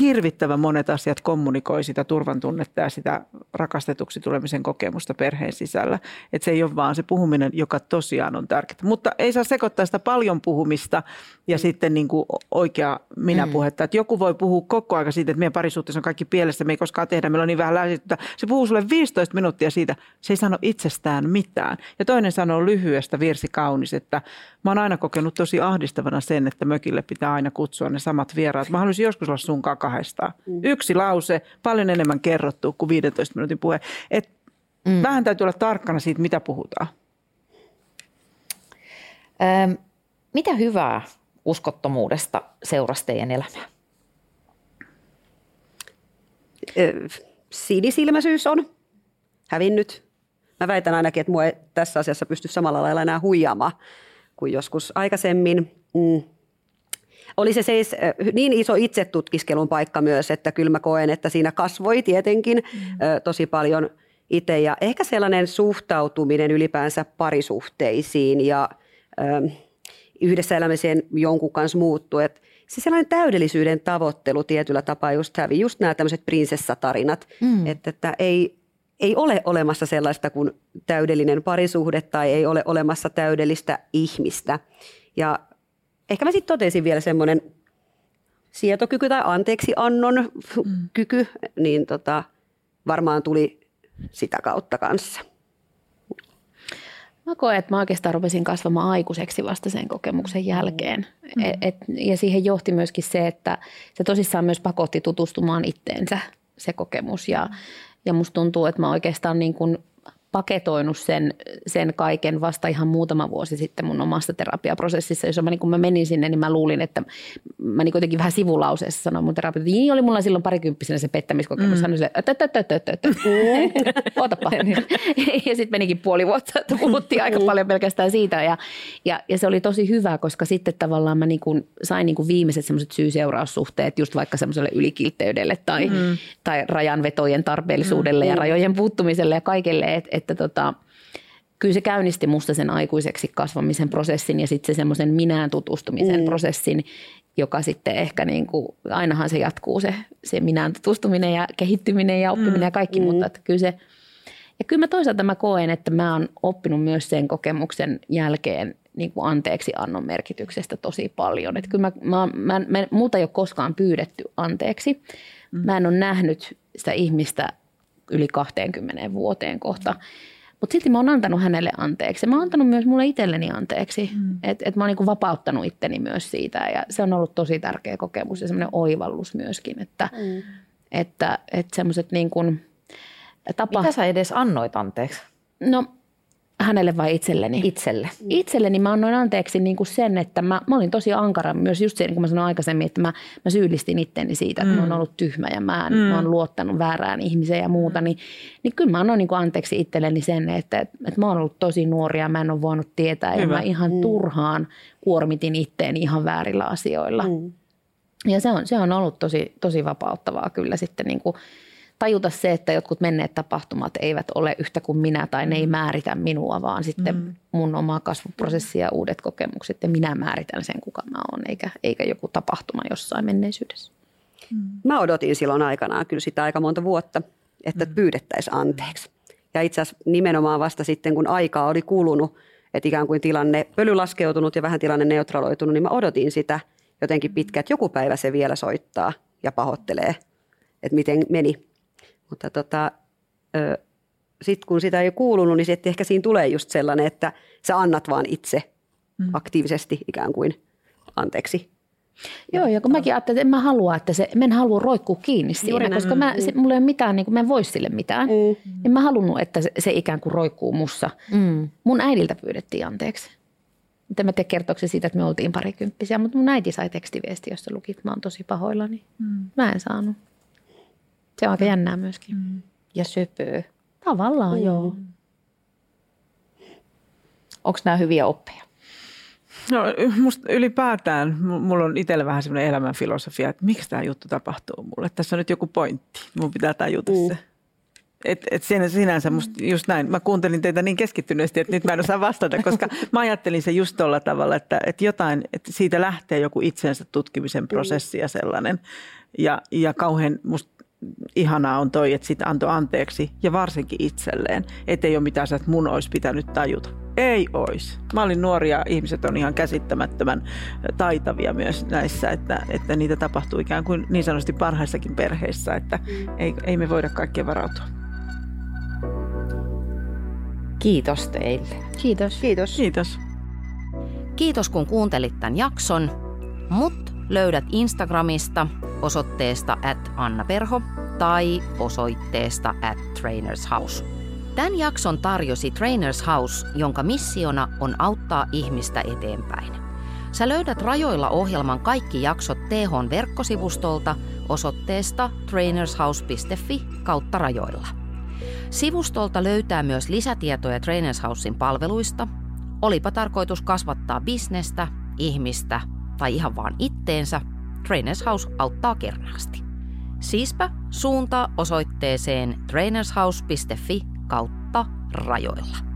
hirvittävän monet asiat kommunikoi sitä turvan tunnetta ja sitä rakastetuksi tulemisen kokemusta perheen sisällä. Että se ei ole vaan se puhuminen, joka tosiaan on tärkeää. Mutta ei saa sekoittaa sitä paljon puhumista ja sitten niin kuin oikea minä puhetta. Että joku voi puhua koko ajan siitä, että meidän parisuhteessa on kaikki pielessä, me ei koskaan tehdä, meillä on niin vähän lähestystä. Se puhuu sulle 15 minuuttia siitä, se ei sano itsestään mitään. Ja toinen sanoo lyhyestä virsi kaunis, että mä oon aina kokenut tosi ahdistavana sen, että mökille pitää aina kutsua ne samat vieraat. Mä haluaisin joskus olla sun kanssa kahdestaan. Mm. Yksi lause, paljon enemmän kerrottu kuin 15 minuutin puhe. Et mm. Vähän täytyy olla tarkkana siitä, mitä puhutaan. Öm, mitä hyvää uskottomuudesta seurasi teidän elämää? Sinisilmäisyys on hävinnyt. Mä väitän ainakin, että mua ei tässä asiassa pysty samalla lailla enää huijaamaan kuin joskus aikaisemmin. Mm. Oli se siis niin iso itsetutkiskelun paikka myös, että kyllä mä koen, että siinä kasvoi tietenkin mm. tosi paljon itse. Ja ehkä sellainen suhtautuminen ylipäänsä parisuhteisiin ja yhdessä elämiseen jonkun kanssa muuttuu. Että se sellainen täydellisyyden tavoittelu tietyllä tapaa just hävi, just nämä tämmöiset prinsessatarinat, mm. että, että ei, ei ole olemassa sellaista kuin täydellinen parisuhde tai ei ole olemassa täydellistä ihmistä. Ja ehkä mä sitten totesin vielä semmoinen sietokyky tai anteeksi annon mm. kyky, niin tota, varmaan tuli sitä kautta kanssa. Mä koen, että mä oikeastaan rupesin kasvamaan aikuiseksi vasta sen kokemuksen jälkeen. Mm. Et, et, ja siihen johti myöskin se, että se tosissaan myös pakotti tutustumaan itteensä se kokemus. Ja, ja musta tuntuu, että mä oikeastaan niin kuin paketoinut sen, sen kaiken vasta ihan muutama vuosi sitten mun omassa terapiaprosessissa, jos mä, niin kun mä menin sinne, niin mä luulin, että mä niin kuitenkin vähän sivulauseessa sanoin mun terapeutti, niin oli mulla silloin parikymppisenä se pettämiskokemus. Mm. Hän oli että ootapa. ja sitten menikin puoli vuotta, että puhuttiin aika paljon pelkästään siitä ja, ja, ja se oli tosi hyvä, koska sitten tavallaan mä niin kuin sain niin kuin viimeiset semmoiset syy-seuraussuhteet just vaikka semmoiselle ylikiltteydelle tai, mm. tai rajanvetojen tarpeellisuudelle mm. ja rajojen puuttumiselle ja kaikille, että että tota, kyllä se käynnisti musta sen aikuiseksi kasvamisen prosessin ja sitten se semmoisen minään tutustumisen mm. prosessin, joka sitten ehkä niin kuin, ainahan se jatkuu se, se minään tutustuminen ja kehittyminen ja oppiminen mm. ja kaikki, mm. mutta että kyllä se, ja kyllä mä toisaalta mä koen, että mä oon oppinut myös sen kokemuksen jälkeen niin kuin anteeksi annon merkityksestä tosi paljon. Että kyllä mä, mä, mä, mä, multa ei ole koskaan pyydetty anteeksi. Mm. Mä en ole nähnyt sitä ihmistä yli 20 vuoteen kohta. Mutta silti mä oon antanut hänelle anteeksi. Mä oon antanut myös mulle itselleni anteeksi. Mm. Että et mä oon niinku vapauttanut itteni myös siitä. Ja se on ollut tosi tärkeä kokemus ja semmoinen oivallus myöskin. Että mm. että, että semmoiset niin kuin tapa... Mitä sä edes annoit anteeksi? No Hänelle vai itselleni? Itselle. Mm. Itselleni mä annoin anteeksi niin kuin sen, että mä, mä olin tosi ankara myös just se, niin kuin mä sanoin aikaisemmin, että mä, mä syyllistin itteni siitä, että mm. mä oon mm. ollut tyhmä ja mä, en, mm. mä oon luottanut väärään ihmiseen ja muuta. Niin, niin kyllä mä annoin niin kuin anteeksi itselleni sen, että, että, että mä oon ollut tosi nuori ja mä en ole voinut tietää Hyvä. ja mä ihan mm. turhaan kuormitin itteeni ihan väärillä asioilla. Mm. Ja se on, se on ollut tosi, tosi vapauttavaa kyllä sitten niin kuin – tajuta se, että jotkut menneet tapahtumat eivät ole yhtä kuin minä tai ne ei mm. määritä minua, vaan sitten mm. mun oma kasvuprosessi ja uudet kokemukset ja minä määritän sen, kuka mä oon, eikä, eikä joku tapahtuma jossain menneisyydessä. Mm. Mä odotin silloin aikanaan kyllä sitä aika monta vuotta, että mm. pyydettäisiin anteeksi. Ja itse asiassa nimenomaan vasta sitten, kun aikaa oli kulunut, että ikään kuin tilanne pölylaskeutunut ja vähän tilanne neutraloitunut, niin mä odotin sitä jotenkin pitkään, että joku päivä se vielä soittaa ja pahoittelee, että miten meni. Mutta tota, sitten kun sitä ei ole kuulunut, niin sitten ehkä siinä tulee just sellainen, että sä annat vaan itse mm. aktiivisesti ikään kuin anteeksi. Joo, ja kun mäkin ajattelin, että en mä halua, että se, mä en halua roikkua kiinni siinä, Juuri koska mä, se, mulla ei ole mitään, niin kuin mä en voi sille mitään. Mm. Niin mä halunnut, että se, se ikään kuin roikkuu mussa. Mm. Mun äidiltä pyydettiin anteeksi. En mä tiedä kertooko se siitä, että me oltiin parikymppisiä, mutta mun äiti sai tekstiviesti, jossa luki, että mä oon tosi pahoillani. Mm. Mä en saanut. Se on aika jännää myöskin. Mm. Ja söpöö. Tavallaan, mm. joo. Onko nämä hyviä oppeja? No musta ylipäätään, mulla on itsellä vähän semmoinen elämänfilosofia, että miksi tämä juttu tapahtuu mulle. Tässä on nyt joku pointti, mun pitää tajuta mm. se. Et, et siinä, sinänsä musta just näin. Mä kuuntelin teitä niin keskittyneesti, että nyt mä en osaa vastata, koska mä ajattelin se just tuolla tavalla, että, että jotain, että siitä lähtee joku itsensä tutkimisen prosessi ja sellainen. Ja, ja kauhean musta ihanaa on toi, että sitä antoi anteeksi ja varsinkin itselleen, ettei ole mitään että mun olisi pitänyt tajuta. Ei ois. Mä olin nuoria, ihmiset on ihan käsittämättömän taitavia myös näissä, että, että niitä tapahtuu ikään kuin niin sanotusti parhaissakin perheissä, että ei, ei me voida kaikkea varautua. Kiitos teille. Kiitos. Kiitos. Kiitos. Kiitos kun kuuntelit tämän jakson. Mut löydät Instagramista osoitteesta at Anna Perho tai osoitteesta at Trainers House. Tämän jakson tarjosi Trainers House, jonka missiona on auttaa ihmistä eteenpäin. Sä löydät rajoilla ohjelman kaikki jaksot THn verkkosivustolta osoitteesta trainershouse.fi kautta rajoilla. Sivustolta löytää myös lisätietoja Trainers Housein palveluista, olipa tarkoitus kasvattaa bisnestä, ihmistä tai ihan vaan itteensä, Trainers House auttaa kernaasti. Siispä suuntaa osoitteeseen trainershouse.fi kautta rajoilla.